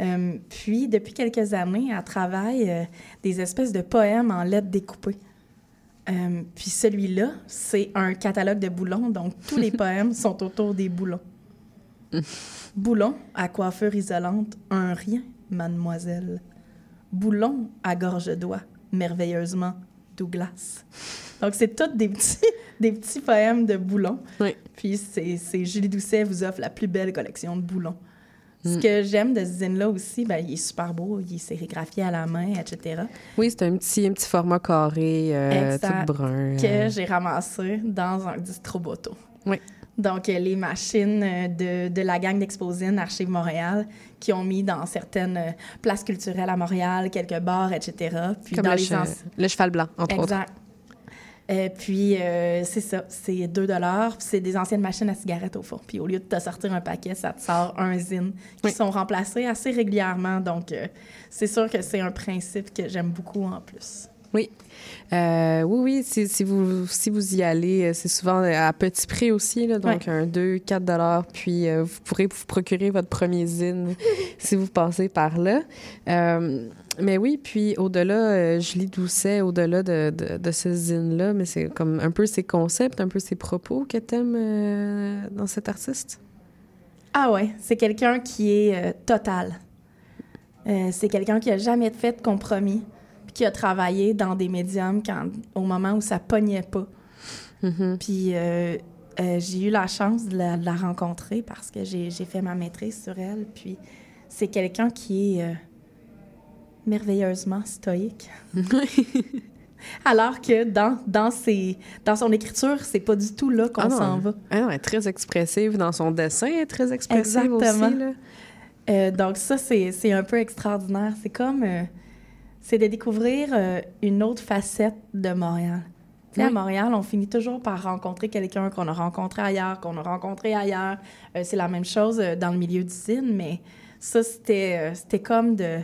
Euh, puis, depuis quelques années, elle travaille euh, des espèces de poèmes en lettres découpées. Euh, puis celui-là, c'est un catalogue de boulons, donc tous les poèmes sont autour des boulons. Boulon à coiffure isolante, un rien, mademoiselle. Boulon à gorge d'oie, merveilleusement, Douglas. Donc c'est tous des petits, des petits poèmes de boulons. Oui. Puis c'est c'est Julie Doucet vous offre la plus belle collection de boulons. Ce Mm. que j'aime de ce zine-là aussi, ben, il est super beau, il est sérigraphié à la main, etc. Oui, c'est un petit, un petit format carré, euh, Exact. tout brun. que euh. j'ai ramassé dans un distroboto. Oui. Donc, euh, les machines de, de la gang d'Exposine Archives Montréal qui ont mis dans certaines places culturelles à Montréal, quelques bars, etc. Puis Comme dans le, les che- le cheval blanc, entre autres. Exact. Euh, puis, euh, c'est ça, c'est 2 puis c'est des anciennes machines à cigarettes au fond. Puis, au lieu de te sortir un paquet, ça te sort un zine qui Oui. sont remplacés assez régulièrement. Donc, euh, c'est sûr que c'est un principe que j'aime beaucoup en plus. Oui. Euh, oui, oui, si, si vous, si vous y allez, c'est souvent à petit prix aussi, là, donc Ouais. un 2, 4 dollars, puis euh, vous pourrez vous procurer votre premier zine si vous passez par là. Euh, mais oui, puis au-delà, euh, Julie Doucet, au-delà de, de, de ce zine-là, mais c'est comme un peu ses concepts, un peu ses propos que t'aimes euh, dans cet artiste? Ah ouais, c'est quelqu'un qui est euh, total. Euh, c'est quelqu'un qui a jamais fait de compromis, puis qui a travaillé dans des médiums quand, au moment où ça pognait pas. Mhm. Puis euh, j'ai eu la chance de la, de la rencontrer parce que j'ai fait ma maîtrise sur elle. Puis c'est quelqu'un qui est merveilleusement stoïque. Alors que dans, dans, ses, dans son écriture, c'est pas du tout là qu'on Ah s'en va. Ah non, elle est très expressive dans son dessin, elle est très expressive Exactement. aussi. Là. Euh, donc ça, c'est c'est un peu extraordinaire. C'est comme... euh, c'est de découvrir euh, une autre facette de Montréal. À. Montréal, on finit toujours par rencontrer quelqu'un qu'on a rencontré ailleurs, qu'on a rencontré ailleurs. C'est la même chose dans le milieu d'usine, mais ça, c'était c'était comme de...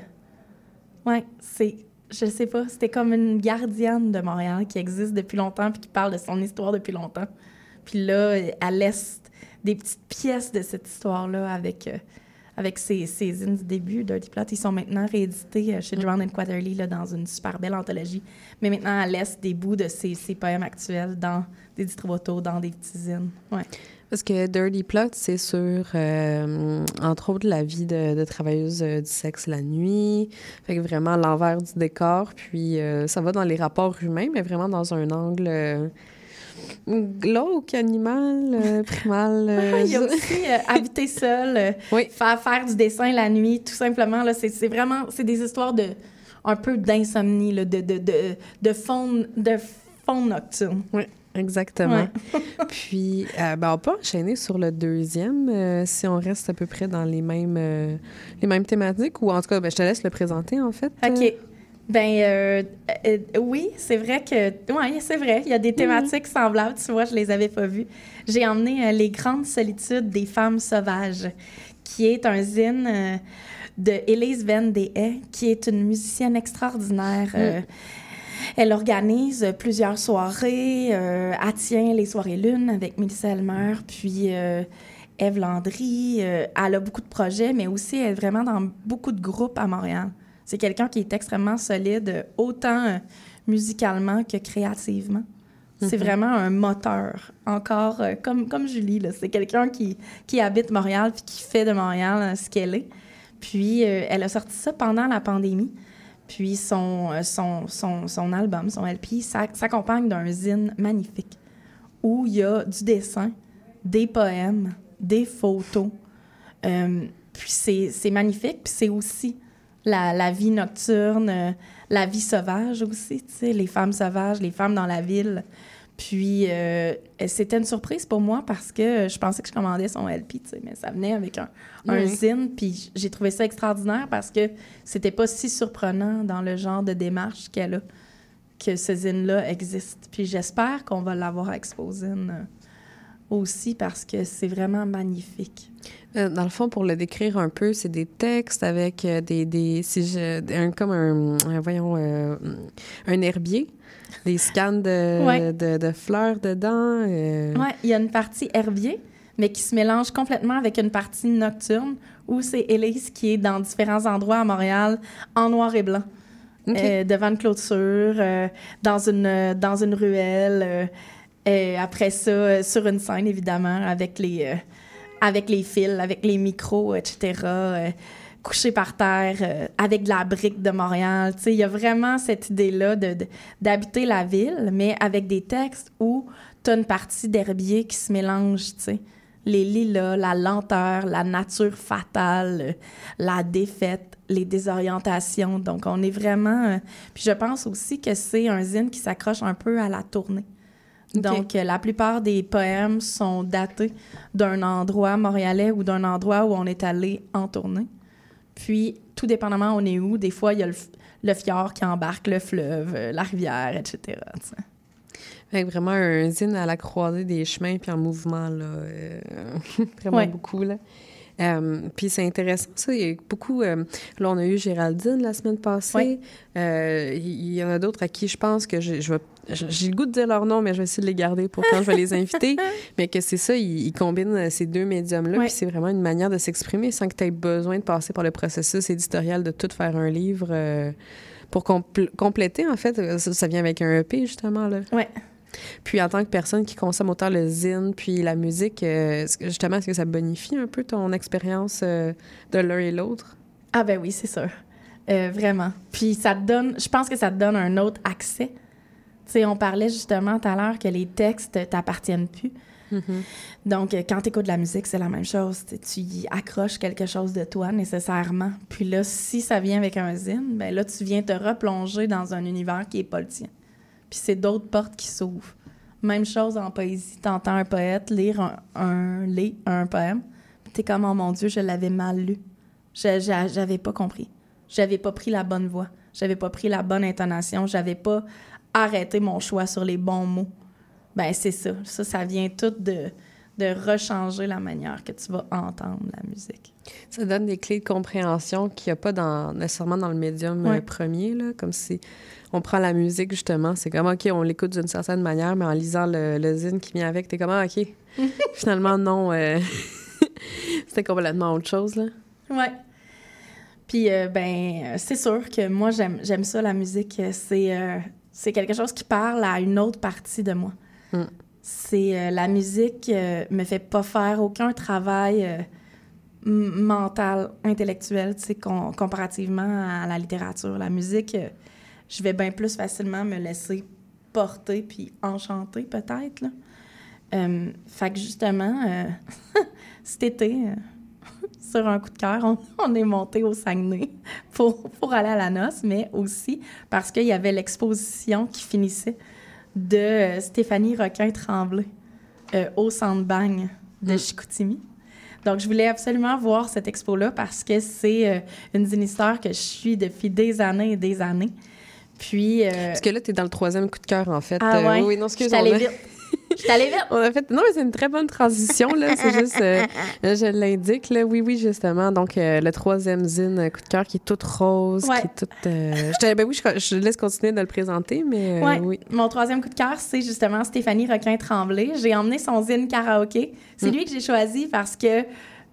Ouais, c'est... Je sais pas, c'était comme une gardienne de Montréal qui existe depuis longtemps puis qui parle de son histoire depuis longtemps. Puis là, elle laisse des petites pièces de cette histoire-là avec, euh, avec ses, ses zines du début, Dirty Plot. Ils sont maintenant réédités euh, chez Drown and Quarterly là, dans une super belle anthologie. Mais maintenant, elle laisse des bouts de ses, ses poèmes actuels dans des distributos, dans des petits zines. Ouais. Parce que Dirty Plot, c'est sur, euh, entre autres, la vie de, de travailleuses euh, du sexe la nuit. Fait que vraiment l'envers du décor. Puis euh, ça va dans les rapports humains, mais vraiment dans un angle euh, glauque, animal, euh, primal. euh, Il y a aussi euh, habiter seul, Oui. faire, faire du dessin la nuit, tout simplement. Là, c'est, vraiment c'est des histoires de un peu d'insomnie, là, de, de, de, de, fond, de fond nocturne. Oui, exactement. Ouais. Puis, euh, ben, on peut enchaîner sur le deuxième, euh, si on reste à peu près dans les mêmes, euh, les mêmes thématiques, ou en tout cas, ben, je te laisse le présenter, en fait. OK. Ben euh, oui, c'est vrai que ouais, c'est vrai, il y a des thématiques semblables, tu vois, je les avais pas vues. J'ai emmené Les grandes solitudes des femmes sauvages, qui est un zine de Elise Van qui est une musicienne extraordinaire. euh, elle organise plusieurs soirées. euh, les soirées lune avec Mélissa Elmer, puis euh, Eve Landry. euh, elle a beaucoup de projets, mais aussi elle est vraiment dans beaucoup de groupes à Montréal. C'est quelqu'un qui est extrêmement solide, euh, autant euh, musicalement que créativement. C'est Mhm. vraiment un moteur, encore euh, comme, comme Julie. C'est quelqu'un qui, qui habite Montréal puis qui fait de Montréal euh, ce qu'elle est. Puis euh, elle a sorti ça pendant la pandémie. Puis son, euh, son, son, son album, son LP, s'accompagne d'un zine magnifique où il y a du dessin, des poèmes, des photos. Euh, puis c'est c'est magnifique. Puis c'est aussi la, la vie nocturne, euh, la vie sauvage aussi, tu sais, les femmes sauvages, les femmes dans la ville. Puis euh, c'était une surprise pour moi parce que je pensais que je commandais son LP, mais ça venait avec un, un Oui. zine. Puis j'ai trouvé ça extraordinaire parce que c'était pas si surprenant dans le genre de démarche qu'elle a que ce zine-là existe. Puis j'espère qu'on va l'avoir Exposine euh, aussi parce que c'est vraiment magnifique. Euh, Dans le fond, pour le décrire un peu, c'est des textes avec euh, des, des si je, un, comme un, un- voyons, euh, un herbier, des scans de, Ouais. de, de fleurs dedans. euh, Ouais, il y a une partie herbier, mais qui se mélange complètement avec une partie nocturne où c'est Élise qui est dans différents endroits à Montréal en noir et blanc. Euh, devant une clôture, euh, dans, une, euh, dans une ruelle. Euh, après ça, euh, sur une scène, évidemment, avec les, euh, avec les fils, avec les micros, etc. couché par terre, avec de la brique de Montréal. Il y a vraiment cette idée-là de- de- d'habiter la ville, mais avec des textes où tu as une partie d'herbier qui se mélange, tu sais. Les lilas, la lenteur, la nature fatale, la défaite, les désorientations. Donc, on est vraiment... Puis je pense aussi que c'est un zine qui s'accroche un peu à la tournée. Donc, euh, la plupart des poèmes sont datés d'un endroit montréalais ou d'un endroit où on est allé en tournée. Puis, tout dépendamment on est où, des fois, il y a le, le fjord qui embarque le fleuve, euh, la rivière, etc. tu sais. Avec vraiment un zine à la croisée des chemins puis en mouvement, là. euh, vraiment Ouais. beaucoup, là. Euh, puis c'est intéressant, ça. Il y a beaucoup... euh, là, on a eu Géraldine la semaine passée. Euh, Il y en a d'autres à qui je pense que je, je vais... J'ai le goût de dire leur nom, mais je vais essayer de les garder pour quand je vais les inviter. Mais que c'est ça, ils, ils combinent euh, ces deux médiums-là. Ouais. Puis c'est vraiment une manière de s'exprimer sans que tu aies besoin de passer par le processus éditorial de tout faire un livre euh, pour compl- compléter, en fait. Ça, ça vient avec un EP, justement, là. Ouais. Puis en tant que personne qui consomme autant le zine puis la musique, euh, justement, est-ce que ça bonifie un peu ton expérience euh, de l'un et l'autre? Ah ben oui, c'est sûr. Euh, vraiment. Puis ça te donne, je pense que ça te donne un autre accès. Tu sais, on parlait justement tout à l'heure que les textes t'appartiennent plus. Donc, euh, quand tu écoutes de la musique, c'est la même chose. Tu tu y accroches quelque chose de toi nécessairement. Puis là, si ça vient avec un zine, ben là, tu viens te replonger dans un univers qui est pas le tien. Puis c'est d'autres portes qui s'ouvrent. Même chose en poésie. T'entends un poète lire un, un, lire un poème, t'es comme, oh mon Dieu, je l'avais mal lu. J'avais pas compris. J'avais pas pris la bonne voix. J'avais pas pris la bonne intonation. J'avais pas arrêté mon choix sur les bons mots. Ben c'est ça. Ça, ça vient tout de, de rechanger la manière que tu vas entendre la musique. Ça donne des clés de compréhension qu'il n'y a pas dans, nécessairement dans le médium euh, Ouais. premier, là, comme si on prend la musique, justement. C'est comme, OK, on l'écoute d'une certaine manière, mais en lisant le, le zine qui vient avec, t'es comme, ah, OK. Finalement, non. euh, C'était complètement autre chose, là. Ouais. Puis, euh, ben, c'est sûr que moi, j'aime ça, la musique. Euh, C'est euh, quelque chose qui parle à une autre partie de moi. Mm. C'est euh, la musique euh, me fait pas faire aucun travail euh, mental, intellectuel, tu comparativement à la littérature. La musique, euh, je vais bien plus facilement me laisser porter puis enchanter, peut-être, fait que justement, cet été, sur un coup de cœur, on, on est monté au Saguenay pour, pour aller à la noce, mais aussi parce qu'il y avait l'exposition qui finissait de Stéphanie Requin-Tremblay euh, au Centre Bagne de Chicoutimi. Donc, je voulais absolument voir cette expo-là parce que c'est euh, une zinistère que je suis depuis des années et des années. Puis. euh, Parce que là, tu es dans le troisième coup de cœur, en fait. Ah Euh, ouais? oui, non, excuse On a- vite. On fait. Non, mais c'est une très bonne transition, là. C'est juste. euh, je l'indique, là. Oui, oui, justement. Donc, euh, le troisième zine euh, coup de cœur qui est toute rose, Ouais. qui est toute. euh, je ben oui, je, je laisse continuer de le présenter, mais euh, Ouais. oui. Mon troisième coup de cœur, c'est justement Stéphanie Requin-Tremblay. J'ai emmené son zine karaoké. C'est Mm. lui que j'ai choisi parce que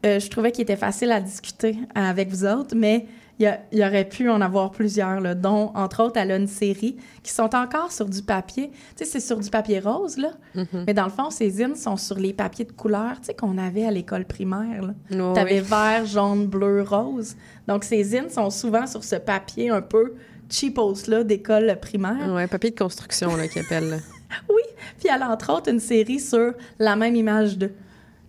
euh, je trouvais qu'il était facile à discuter avec vous autres, mais il y, y aurait pu en avoir plusieurs, là, dont, entre autres, elle a une série qui sont encore sur du papier. Tu sais, c'est sur du papier rose, là. Mhm. Mais dans le fond, ces zines sont sur les papiers de couleur, tu sais, qu'on avait à l'école primaire, là. Oh, T'avais oui. vert, jaune, bleu, rose. Donc, ces zines sont souvent sur ce papier un peu cheapos-là d'école primaire. Ouais, papier de construction, là, qu'ils appellent. Oui. Puis elle a entre autres une série sur la même image d'eux.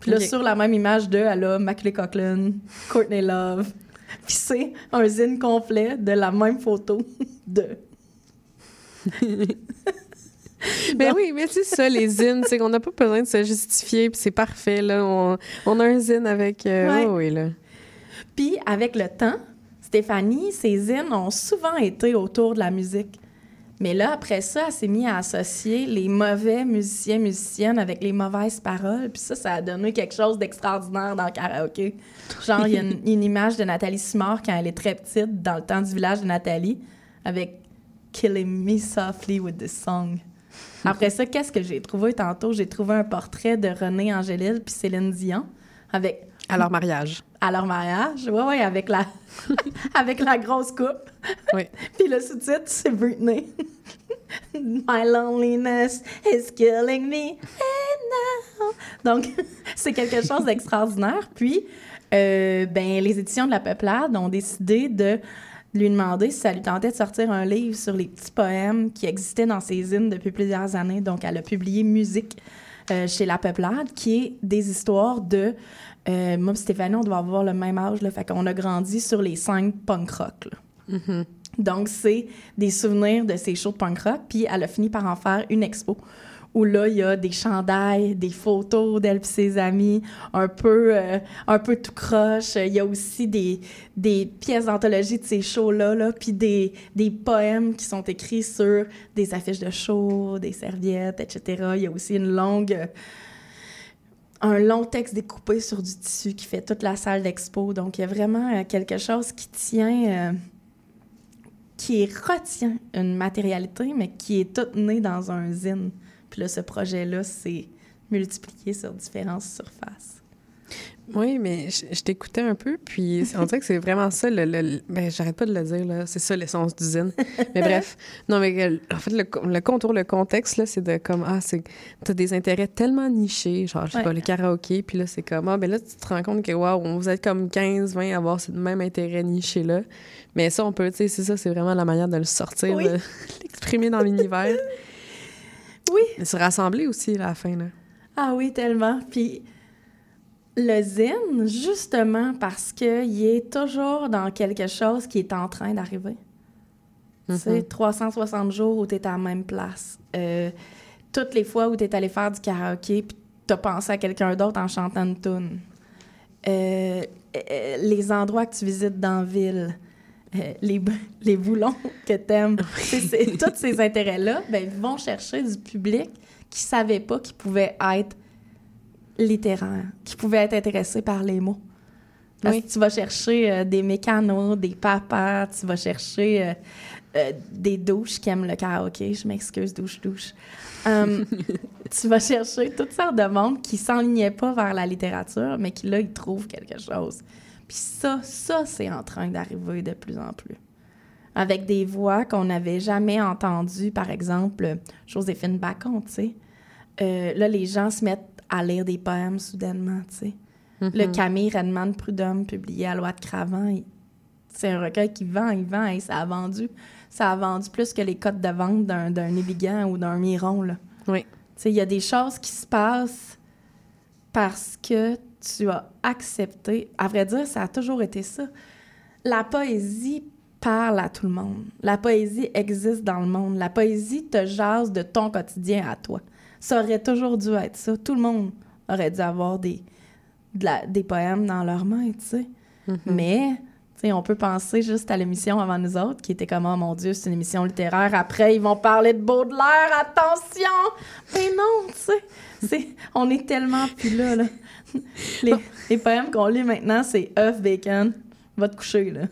Puis là, sur la même image d'eux, elle a Macaulay Culkin, Courtney Love. Puis c'est un zine complet de la même photo de. Ben oui, mais c'est ça, les zines, c'est qu'on n'a pas besoin de se justifier, puis c'est parfait, là. On, on a un zine avec... euh, Ouais. oui, là. Puis avec le temps, Stéphanie, ses zines ont souvent été autour de la musique. Mais là, après ça, elle s'est mise à associer les mauvais musiciens, musiciennes avec les mauvaises paroles. Puis ça, ça a donné quelque chose d'extraordinaire dans le karaoké. Genre, il y a une, une image de Nathalie Simard quand elle est très petite, dans le temps du village de Nathalie, avec Killing Me Softly with this Song. Après ça, qu'est-ce que j'ai trouvé tantôt? J'ai trouvé un portrait de René Angélil puis Céline Dion avec À leur mariage. à leur mariage. Oui, oui, avec la, avec la grosse coupe. Oui. Puis le sous-titre, c'est Britney. My loneliness is killing me. Now. Donc, c'est quelque chose d'extraordinaire. Puis, euh, ben, les éditions de la Peuplade ont décidé de lui demander si ça lui tentait de sortir un livre sur les petits poèmes qui existaient dans ses hymnes depuis plusieurs années. Donc, elle a publié Musique euh, chez La Peuplade, qui est des histoires de... euh, moi Stéphanie, on doit avoir le même âge, là, fait qu'on a grandi sur les cinq punk rock. Mhm. Donc, c'est des souvenirs de ces shows de punk rock. Puis, elle a fini par en faire une expo où là, il y a des chandails, des photos d'elle et ses amis, un peu, euh, un peu tout croche. Il y a aussi des, des pièces d'anthologie de ces shows-là, là, puis des, des poèmes qui sont écrits sur des affiches de shows, des serviettes, etc. Il y a aussi une longue... euh, un long texte découpé sur du tissu qui fait toute la salle d'expo. Donc, il y a vraiment euh, quelque chose qui tient... qui retient une matérialité, mais qui est toute née dans un zine. Puis là, ce projet-là, c'est multiplié sur différentes surfaces. Oui, mais je, je t'écoutais un peu, puis on dirait que c'est vraiment ça, le, le- ben, j'arrête pas de le dire, là, c'est ça l'essence d'usine. Mais bref, non, mais euh, en fait, le, le contour, le contexte, là, c'est de comme, ah, c'est, t'as des intérêts tellement nichés, genre, je sais Ouais. pas, le karaoké, puis là, c'est comme, ah, ben là, tu te rends compte que, waouh, vous êtes comme 15, 20 à avoir ce même intérêt niché-là. Mais ça, on peut, tu sais, c'est ça, c'est vraiment la manière de le sortir, Oui. de l'exprimer dans l'univers. Oui. Et se rassembler aussi, à la fin, là. Ah oui, tellement. Puis le justement, parce qu'il est toujours dans quelque chose qui est en train d'arriver. Mhm. 360 jours où tu es à la même place. Euh, toutes les fois où tu es allé faire du karaoké puis tu as pensé à quelqu'un d'autre en chantant une tune. Euh, euh, les endroits que tu visites dans la ville. euh, les, les boulons que t'aimes. C'est- c'est- tous ces intérêts-là ben, vont chercher du public qui savait pas qu'il pouvait être littéraire, qui pouvait être intéressé par les mots. Parce Oui. que tu vas chercher euh, des mécanos, des papas, tu vas chercher euh, euh, des douches qui aiment le karaoké. Je m'excuse, douche-douche. Hum, tu vas chercher toutes sortes de monde qui s'enlignaient pas vers la littérature, mais qui, là, ils trouvent quelque chose. Puis ça, ça, c'est en train d'arriver de plus en plus. Avec des voix qu'on n'avait jamais entendues, par exemple, Joséphine Bacon, tu sais. Là, les gens se mettent à lire des poèmes soudainement, tu sais. Le Mhm. Camille Redman Prudhomme, publié à Loi de Cravant, c'est un recueil qui vend, il vend, et ça a vendu. Ça a vendu plus que les cotes de vente d'un, d'un Évigan ou d'un Miron, là. Oui. Tu sais, il y a des choses qui se passent parce que tu as accepté. À vrai dire, ça a toujours été ça. La poésie parle à tout le monde. La poésie existe dans le monde. La poésie te jase de ton quotidien à toi. Ça aurait toujours dû être ça. Tout le monde aurait dû avoir des, de la- des poèmes dans leurs mains, tu sais. Mhm. Mais, tu sais, on peut penser juste à l'émission avant nous autres, qui était comme, oh mon Dieu, c'est une émission littéraire. Après, ils vont parler de Baudelaire, attention! Mais non, tu sais, on est tellement plus là, là. Les, les poèmes qu'on lit maintenant, c'est œuf, bacon, va te coucher, là.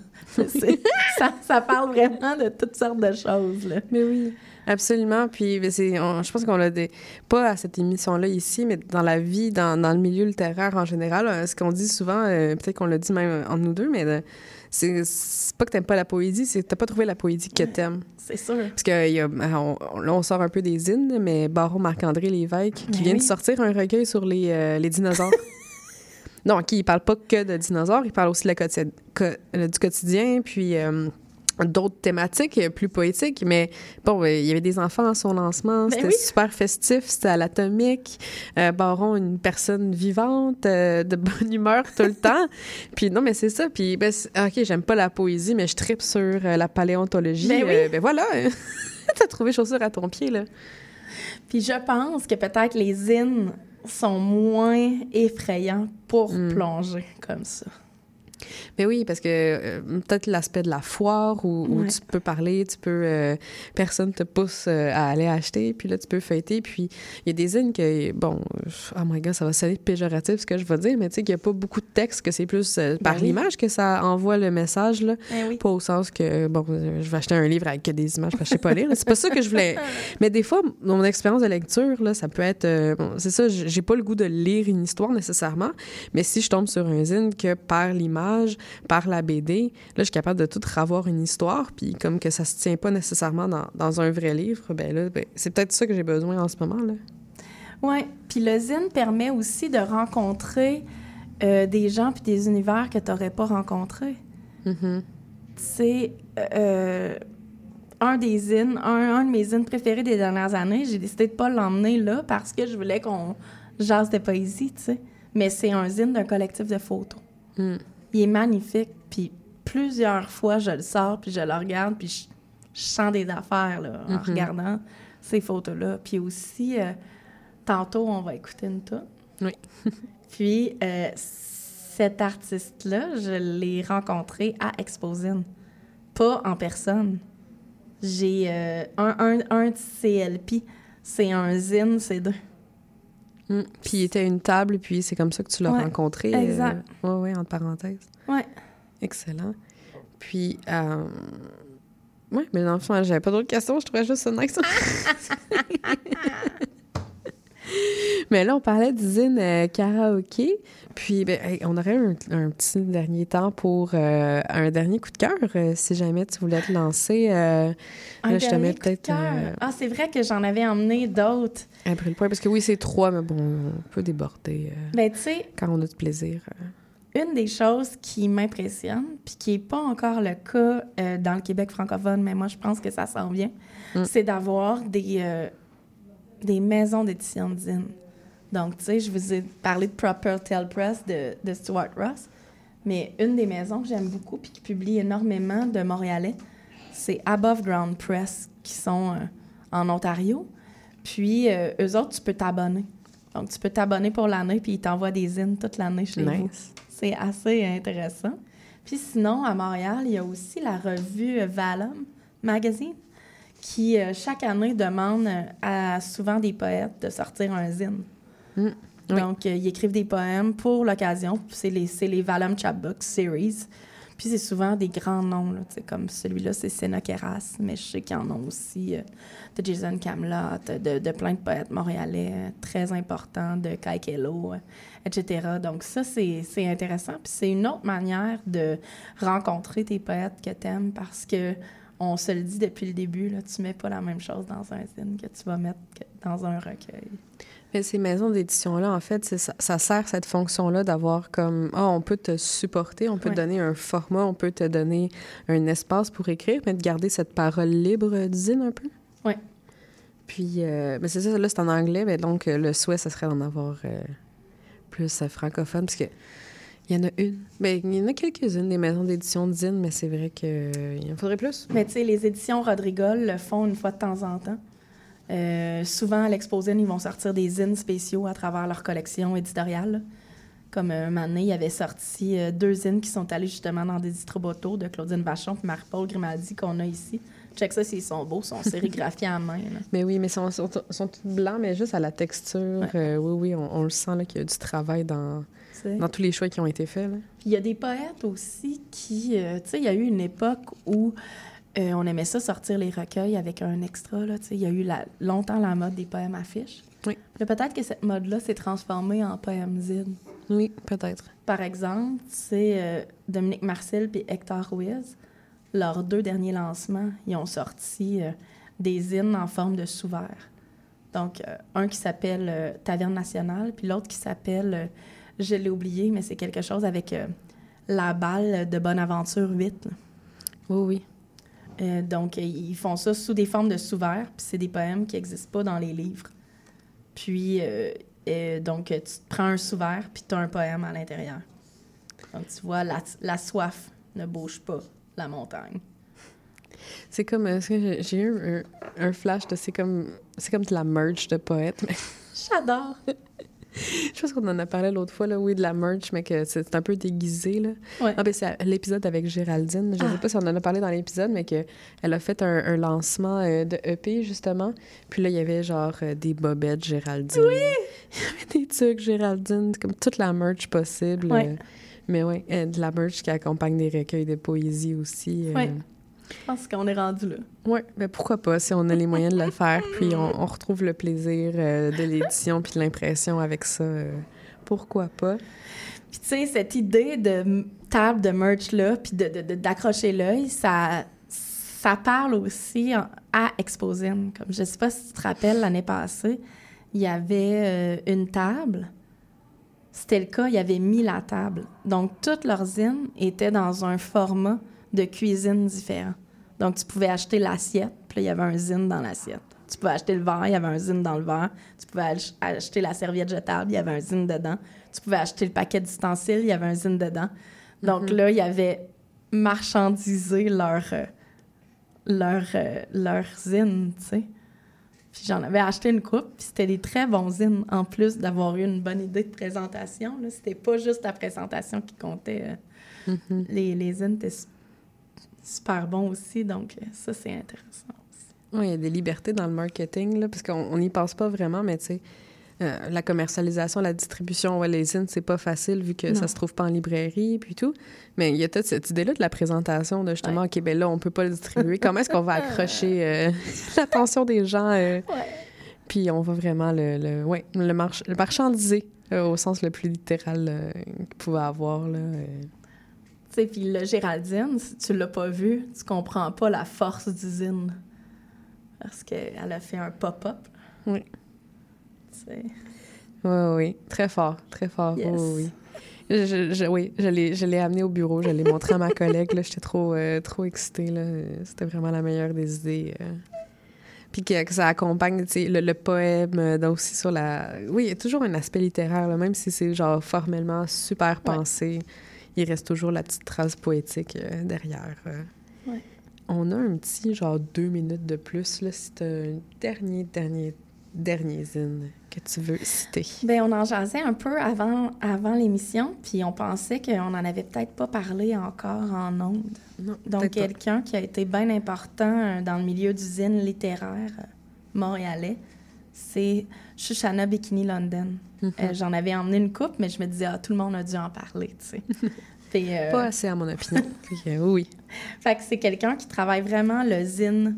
Ça, ça parle vraiment de toutes sortes de choses, là. Mais oui, absolument. Puis ben, c'est, on- je pense qu'on l'a des, pas à cette émission-là ici, mais dans la vie, dans, dans le milieu littéraire en général, euh, ce qu'on dit souvent, euh, peut-être qu'on l'a dit même entre nous deux, mais euh, c'est, c'est pas que t'aimes pas la poésie, c'est que t'as pas trouvé la poésie que t'aimes. C'est sûr. Parce que il y a, on, on- là, on sort un peu des hymnes, mais Baron Marc-André Lévesque, qui Ben vient de sortir un recueil sur les, euh, les dinosaures. non, qui parle pas que de dinosaures, il parle aussi de la quotidi- co- euh, du quotidien, puis euh, d'autres thématiques euh, plus poétiques. Mais bon, euh, il y avait des enfants à son lancement, Ben c'était oui. super festif, c'était à l'atomique. Euh, Baron, une personne vivante, euh, de bonne humeur tout le temps. Puis non, mais c'est ça. Puis, ben, c'est- OK, j'aime pas la poésie, mais je tripe sur euh, la paléontologie. Ben oui. Ben voilà, t'as trouvé chaussure à ton pied, là. Puis je pense que peut-être les zines sont moins effrayants pour Mm. plonger comme ça. Mais oui, parce que euh, peut-être l'aspect de la foire où, où Ouais. tu peux parler, tu peux. euh, personne te pousse euh, à aller acheter, puis là, tu peux feuilleter. Puis il y a des zines que, bon, oh my god, ça va sonner péjoratif ce que je vais dire, mais tu sais qu'il n'y a pas beaucoup de texte, que c'est plus euh, par Ben oui. l'image que ça envoie le message, là. Ben oui. Pas au sens que, bon, je vais acheter un livre avec que des images parce que je sais pas lire. C'est pas ça que je voulais. Mais des fois, mon expérience de lecture, là, ça peut être. bon, c'est ça, j'ai pas le goût de lire une histoire nécessairement, mais si je tombe sur un zine que par l'image, par la BD, là, je suis capable de tout revoir une histoire, puis comme que ça se tient pas nécessairement dans, dans un vrai livre, ben là, ben, c'est peut-être ça que j'ai besoin en ce moment, là. Oui, puis le zine permet aussi de rencontrer euh, des gens puis des univers que tu n'aurais pas rencontrés. Mhm. C'est euh, un des zines, un, un de mes zines préférés des dernières années. J'ai décidé de pas l'emmener là parce que je voulais qu'on jase de poésie, tu sais. Mais c'est un zine d'un collectif de photos. Mm. Il est magnifique, puis plusieurs fois, je le sors, puis je le regarde, puis je, je sens des affaires là, en Mhm. regardant ces photos-là. Puis aussi, euh, tantôt, on va écouter une tune. Oui. Puis, euh, cet artiste-là, je l'ai rencontré à Exposine, pas en personne. J'ai euh, un, un, un CLP, c'est un zine, c'est deux. Mm. Puis il était à une table, puis c'est comme ça que tu l'as Ouais, rencontré. exact. oui, oui, entre parenthèses. Ouais. Excellent. Puis, euh... oui, mais dans le fond, j'avais pas d'autres questions, je trouvais juste ça nice. mais là, on parlait d'usine euh, karaoké. Puis, ben, hey, on aurait un, un petit dernier temps pour euh, un dernier coup de cœur, euh, si jamais tu voulais te lancer. là, je te mets coup de peut-être cœur. Ah, c'est vrai que j'en avais emmené d'autres. un brûle point parce que oui, c'est trois, mais bon, on peut déborder Ben, tu sais, quand on a du plaisir. une des choses qui m'impressionne, puis qui n'est pas encore le cas dans le Québec francophone, mais moi, je pense que ça s'en vient, Mm. c'est d'avoir des, des maisons d'édition de zine. Donc, tu sais, je vous ai parlé de Proper Tell Press de, de Stuart Ross, mais une des maisons que j'aime beaucoup puis qui publie énormément de Montréalais, c'est Above Ground Press, qui sont euh, en Ontario. Puis, euh, eux autres, tu peux t'abonner. Donc, tu peux t'abonner pour l'année, puis ils t'envoient des zines toute l'année chez vous. Nice. C'est assez intéressant. Puis sinon, à Montréal, il y a aussi la revue Valum Magazine qui, euh, chaque année, demande à souvent des poètes de sortir un zine. Mm. Donc, euh, ils écrivent des poèmes pour l'occasion. C'est les, les Valum Chapbook Series. Puis c'est souvent des grands noms, comme celui-là, c'est Sénat Keras, mais je sais qu'il y en a aussi euh, de Jason Camelot, de, de plein de poètes montréalais euh, très importants, de Kai Kello, euh, etc. Donc ça, c'est intéressant. Puis c'est une autre manière de rencontrer tes poètes que t'aimes parce que on se le dit depuis le début, là, tu mets pas la même chose dans un zine que tu vas mettre dans un recueil. Mais ces maisons d'édition-là, en fait, ça, ça sert cette fonction-là d'avoir comme Ah, on peut te supporter, on peut Ouais. te donner un format, on peut te donner un espace pour écrire, mais de garder cette parole libre d'usine un peu. Ouais. Puis, euh, mais c'est ça, là, c'est en anglais, mais donc euh, le souhait, ça serait d'en avoir euh, plus euh, francophone, parce que il y en a une. Ben, il y en a quelques-unes des maisons d'édition d'usine, mais c'est vrai qu'il en faudrait plus. Mais tu sais, les éditions Rodrigol le font une fois de temps en temps. Euh, souvent, à l'Exposine, ils vont sortir des zines spéciaux à travers leur collection éditoriale. Comme euh, un moment donné, il avait sorti euh, deux zines qui sont allés justement dans des distributos de Claudine Vachon et Marie-Paul Grimaldi qu'on a ici. Check ça s'ils sont beaux, ils sont sérigraphiés à main. là. Mais oui, mais ils sont, sont, sont tous blancs, mais juste à la texture. oui, oui, on, on le sent qu'il y a du travail dans, dans tous les choix qui ont été faits. là. Puis il y a des poètes aussi qui. tu sais, il y a eu une époque où euh, on aimait ça sortir les recueils avec un extra. Là, il y a eu la- longtemps la mode des poèmes affiches. Oui. Mais peut-être que cette mode-là s'est transformée en poème zine. Oui, peut-être. Par exemple, c'est euh, Dominique Marcel et Hector Ruiz. Leurs deux derniers lancements, ils ont sorti euh, des zines en forme de sous-verre. Donc, euh, un qui s'appelle Taverne Nationale, puis l'autre qui s'appelle, je l'ai oublié, mais c'est quelque chose avec la balle de Bonaventure 8. là. Oui, oui. Euh, donc, euh, ils font ça sous des formes de sous-verre, puis c'est des poèmes qui n'existent pas dans les livres. Puis, euh, euh, donc, tu te prends un sous-verre, puis tu as un poème à l'intérieur. Donc, tu vois, la, la soif ne bouge pas la montagne. C'est comme. j'ai- eu un, un flash de. C'est comme, comme de la merch de poète. J'adore! Je pense qu'on en a parlé l'autre fois, là, oui, de la merch, mais que c'est un peu déguisé, là. Ouais. Ah, ben, c'est l'épisode avec Géraldine. Je ne sais Ah. pas si on en a parlé dans l'épisode, mais qu'elle a fait un, un lancement euh, de EP, justement. Puis là, il y avait genre euh, des bobettes Géraldine. Oui! Il y avait des trucs Géraldine, comme toute la merch possible. Ouais. euh, mais oui, de la merch qui accompagne des recueils de poésie aussi. Ouais. Je pense qu'on est rendu là. Oui, mais pourquoi pas si on a les moyens de le faire, puis on, on retrouve le plaisir euh, de l'édition puis de l'impression avec ça. euh, pourquoi pas? Puis, tu sais, cette idée de table de merch-là, puis de- de- de- d'accrocher l'œil, ça, ça parle aussi à Exposine. Comme je sais pas si tu te rappelles, l'année passée, il y avait euh, une table. C'était le cas, il y avait mis la table. Donc, toutes leurs zines étaient dans un format de cuisine différent. Donc, tu pouvais acheter l'assiette, puis là, il y avait un zine dans l'assiette. Tu pouvais acheter le verre, il y avait un zine dans le verre. Tu pouvais ach- acheter la serviette jetable, il y avait un zine dedans. Tu pouvais acheter le paquet d'ustensiles, il y avait un zine dedans. Donc là, il y avait marchandisé leur, euh, leur, euh, leur zine, tu sais. Puis j'en avais acheté une coupe, puis c'était des très bons zines, en plus d'avoir eu une bonne idée de présentation. C'était pas juste la présentation qui comptait. euh, Mhm. les, les zines étaient super bons aussi, donc euh, ça, c'est intéressant. Oui, il y a des libertés dans le marketing, là, parce qu'on n'y pense pas vraiment, mais tu sais, euh, la commercialisation, la distribution, ouais, les zines, c'est pas facile vu que Non. ça se trouve pas en librairie puis tout. Mais il y a toute cette idée-là de la présentation, de justement, OK, ben là, on peut pas le distribuer. Comment est-ce qu'on va accrocher euh, l'attention des gens? euh, Puis on va vraiment le, le, ouais, le, march- le marchandiser au sens le plus littéral qu'il pouvait avoir. Là, puis le Géraldine, si tu l'as pas vu, tu comprends pas la force du zine. Parce qu'elle a fait un pop-up. Oui. Oui, oui, très fort, très fort. Yes. Oui, oui. Je, oui, je l'ai, je l'ai amené au bureau, je l'ai montré à ma collègue. Là, j'étais trop, euh, trop excitée. Là. C'était vraiment la meilleure des idées. euh. Puis que, que ça accompagne le, le poème, euh, donc aussi sur la... Oui, il y a toujours un aspect littéraire, là, même si c'est genre formellement super pensé. Il reste toujours la petite trace poétique euh, derrière. euh. Ouais. On a un petit, genre, deux minutes de plus, là, si t'as un dernier, dernier, dernier zine que tu veux citer. Ben, on en jasait un peu avant, avant l'émission, puis on pensait qu'on n'en avait peut-être pas parlé encore en ondes. Non, Donc, quelqu'un qui a été bien important euh, dans le milieu d'usine littéraire euh, montréalais, c'est Shoshana Bikini London. Mhm. Euh, J'en avais emmené une coupe, mais je me disais, ah, tout le monde a dû en parler, tu sais. Puis, euh, Pas assez, à mon opinion. Que, oui. Fait que c'est quelqu'un qui travaille vraiment le zine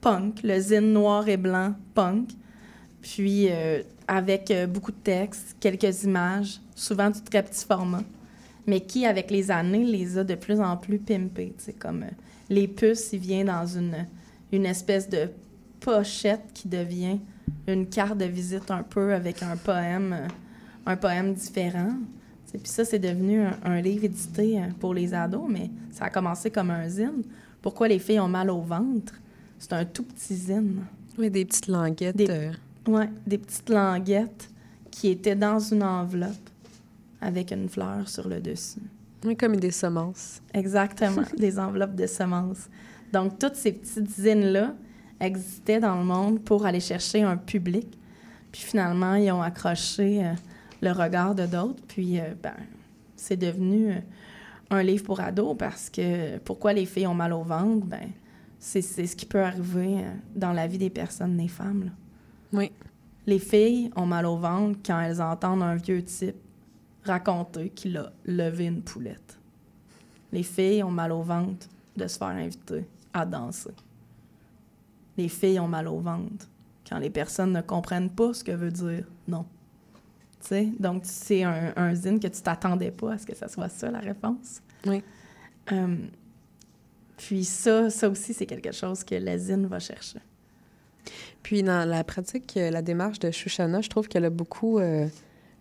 punk, le zine noir et blanc punk. Puis euh, avec euh, beaucoup de textes, quelques images, souvent du très petit format, mais qui, avec les années, les a de plus en plus pimpés. Comme euh, les puces, il vient dans une, une espèce de pochette qui devient une carte de visite un peu avec un poème, euh, un poème différent. Sais, Puis ça, c'est devenu un, un livre édité euh, pour les ados, mais ça a commencé comme un zine. Pourquoi les filles ont mal au ventre? C'est un tout petit zine. Oui, des petites languettes. Des- euh, Ouais, des petites languettes qui étaient dans une enveloppe avec une fleur sur le dessus. oui, comme des semences. Exactement, des enveloppes de semences. Donc, toutes ces petites zines-là existaient dans le monde pour aller chercher un public. Puis finalement, ils ont accroché euh, le regard de d'autres. Puis, euh, ben, c'est devenu euh, un livre pour ados parce que pourquoi les filles ont mal au ventre? Ben, c'est c'est ce qui peut arriver dans la vie des personnes, des femmes. là. Oui. Les filles ont mal au ventre quand elles entendent un vieux type raconter qu'il a levé une poulette. Les filles ont mal au ventre de se faire inviter à danser. Les filles ont mal au ventre quand les personnes ne comprennent pas ce que veut dire non. Tu sais, donc c'est un, un zine que tu t'attendais pas à ce que ça soit ça la réponse. Oui. Euh, puis ça, ça aussi, c'est quelque chose que la zine va chercher. Puis dans la pratique, euh, la démarche de Shoshana, je trouve qu'elle a beaucoup euh,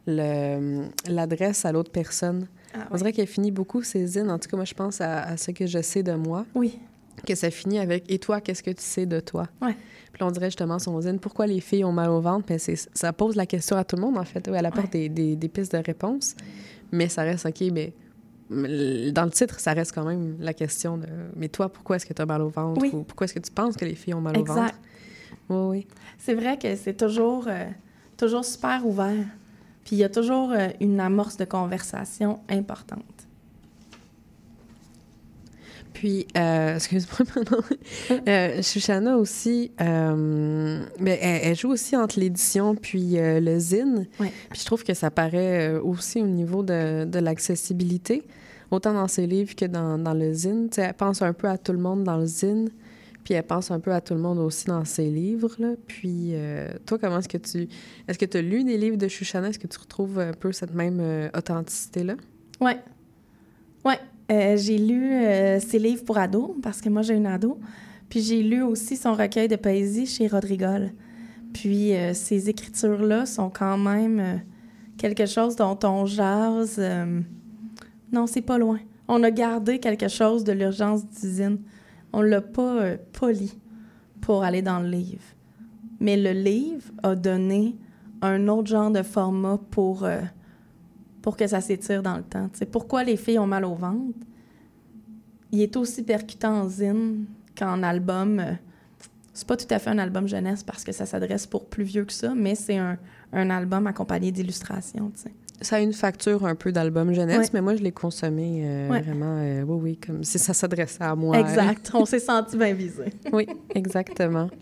le- l'adresse à l'autre personne. Ah, On dirait qu'elle finit beaucoup ses zines. En tout cas, moi, je pense à, à ce que je sais de moi. Oui. Que ça finit avec Et toi, qu'est-ce que tu sais de toi? Ouais. Puis là, on dirait justement son zine Pourquoi les filles ont mal au ventre? C'est, ça pose la question à tout le monde, en fait. Oui, elle apporte des, des- des pistes de réponse. Mais ça reste OK, mais dans le titre, ça reste quand même la question de Mais toi, pourquoi est-ce que tu as mal au ventre? Oui. Ou pourquoi est-ce que tu penses que les filles ont mal au ventre? Oui, oui. C'est vrai que c'est toujours, euh, toujours super ouvert. Puis il y a toujours euh, une amorce de conversation importante. Puis, euh, excuse-moi, pardon. Euh, Shoshana aussi, euh, ben, elle, elle joue aussi entre l'édition puis euh, le zine. Ouais. Puis je trouve que ça paraît aussi au niveau de, de l'accessibilité, autant dans ses livres que dans, dans le zine. Tu sais, elle pense un peu à tout le monde dans le zine, puis elle pense un peu à tout le monde aussi dans ses livres. Là. Puis toi, comment est-ce que tu... Est-ce que tu as lu des livres de Shoshana? Est-ce que tu retrouves un peu cette même authenticité-là? Ouais. Ouais. Euh, j'ai lu euh, ses livres pour ados, parce que moi, j'ai une ado. Puis j'ai lu aussi son recueil de poésie chez Rodrigol. Puis euh, ces écritures-là sont quand même quelque chose dont on jase. Non, c'est pas loin. On a gardé quelque chose de l'urgence d'usine. On l'a pas poli pour aller dans le livre. Mais le livre a donné un autre genre de format pour, pour que ça s'étire dans le temps. Tu sais, pourquoi les filles ont mal au ventre? Il est aussi percutant en zine qu'en album. euh, c'est pas tout à fait un album jeunesse parce que ça s'adresse pour plus vieux que ça, mais c'est un, un album accompagné d'illustrations. Ça a une facture un peu d'album jeunesse, Ouais. mais moi, je l'ai consommé euh, Ouais. vraiment, euh, oui, oui, comme si ça s'adressait à moi. Exact. On s'est senti bien visé. oui, exactement.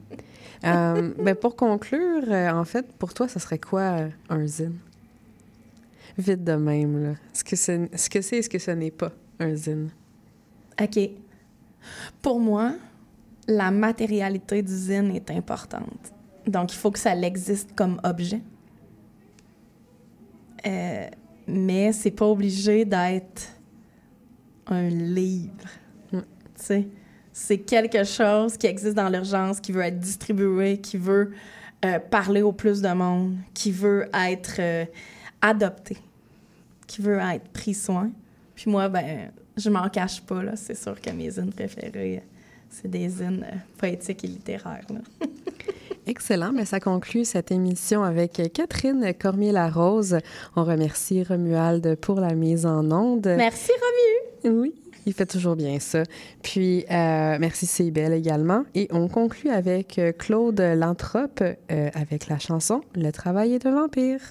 Ben, pour conclure, en fait, pour toi, ça serait quoi un zine? Vite de même, là. Est-ce que c'est ce que c'est, est-ce que ce n'est pas un zine? OK. Pour moi, la matérialité du zine est importante. Donc, il faut que ça existe comme objet. Euh, mais c'est pas obligé d'être un livre. Mm. Tu sais, c'est quelque chose qui existe dans l'urgence, qui veut être distribué, qui veut euh, parler au plus de monde, qui veut être euh, adopté, qui veut être pris soin. Puis moi, ben, je m'en cache pas, là. C'est sûr que mes zines préférées, euh, c'est des zines euh, poétiques et littéraires, là. Excellent, mais ça conclut cette émission avec Catherine Cormier-Larose. On remercie Romuald pour la mise en onde. Merci, Romu! Oui, il fait toujours bien ça. Puis, euh, merci Cybelle également. Et on conclut avec euh, Claude Lantrope euh, avec la chanson Le travail est un vampire.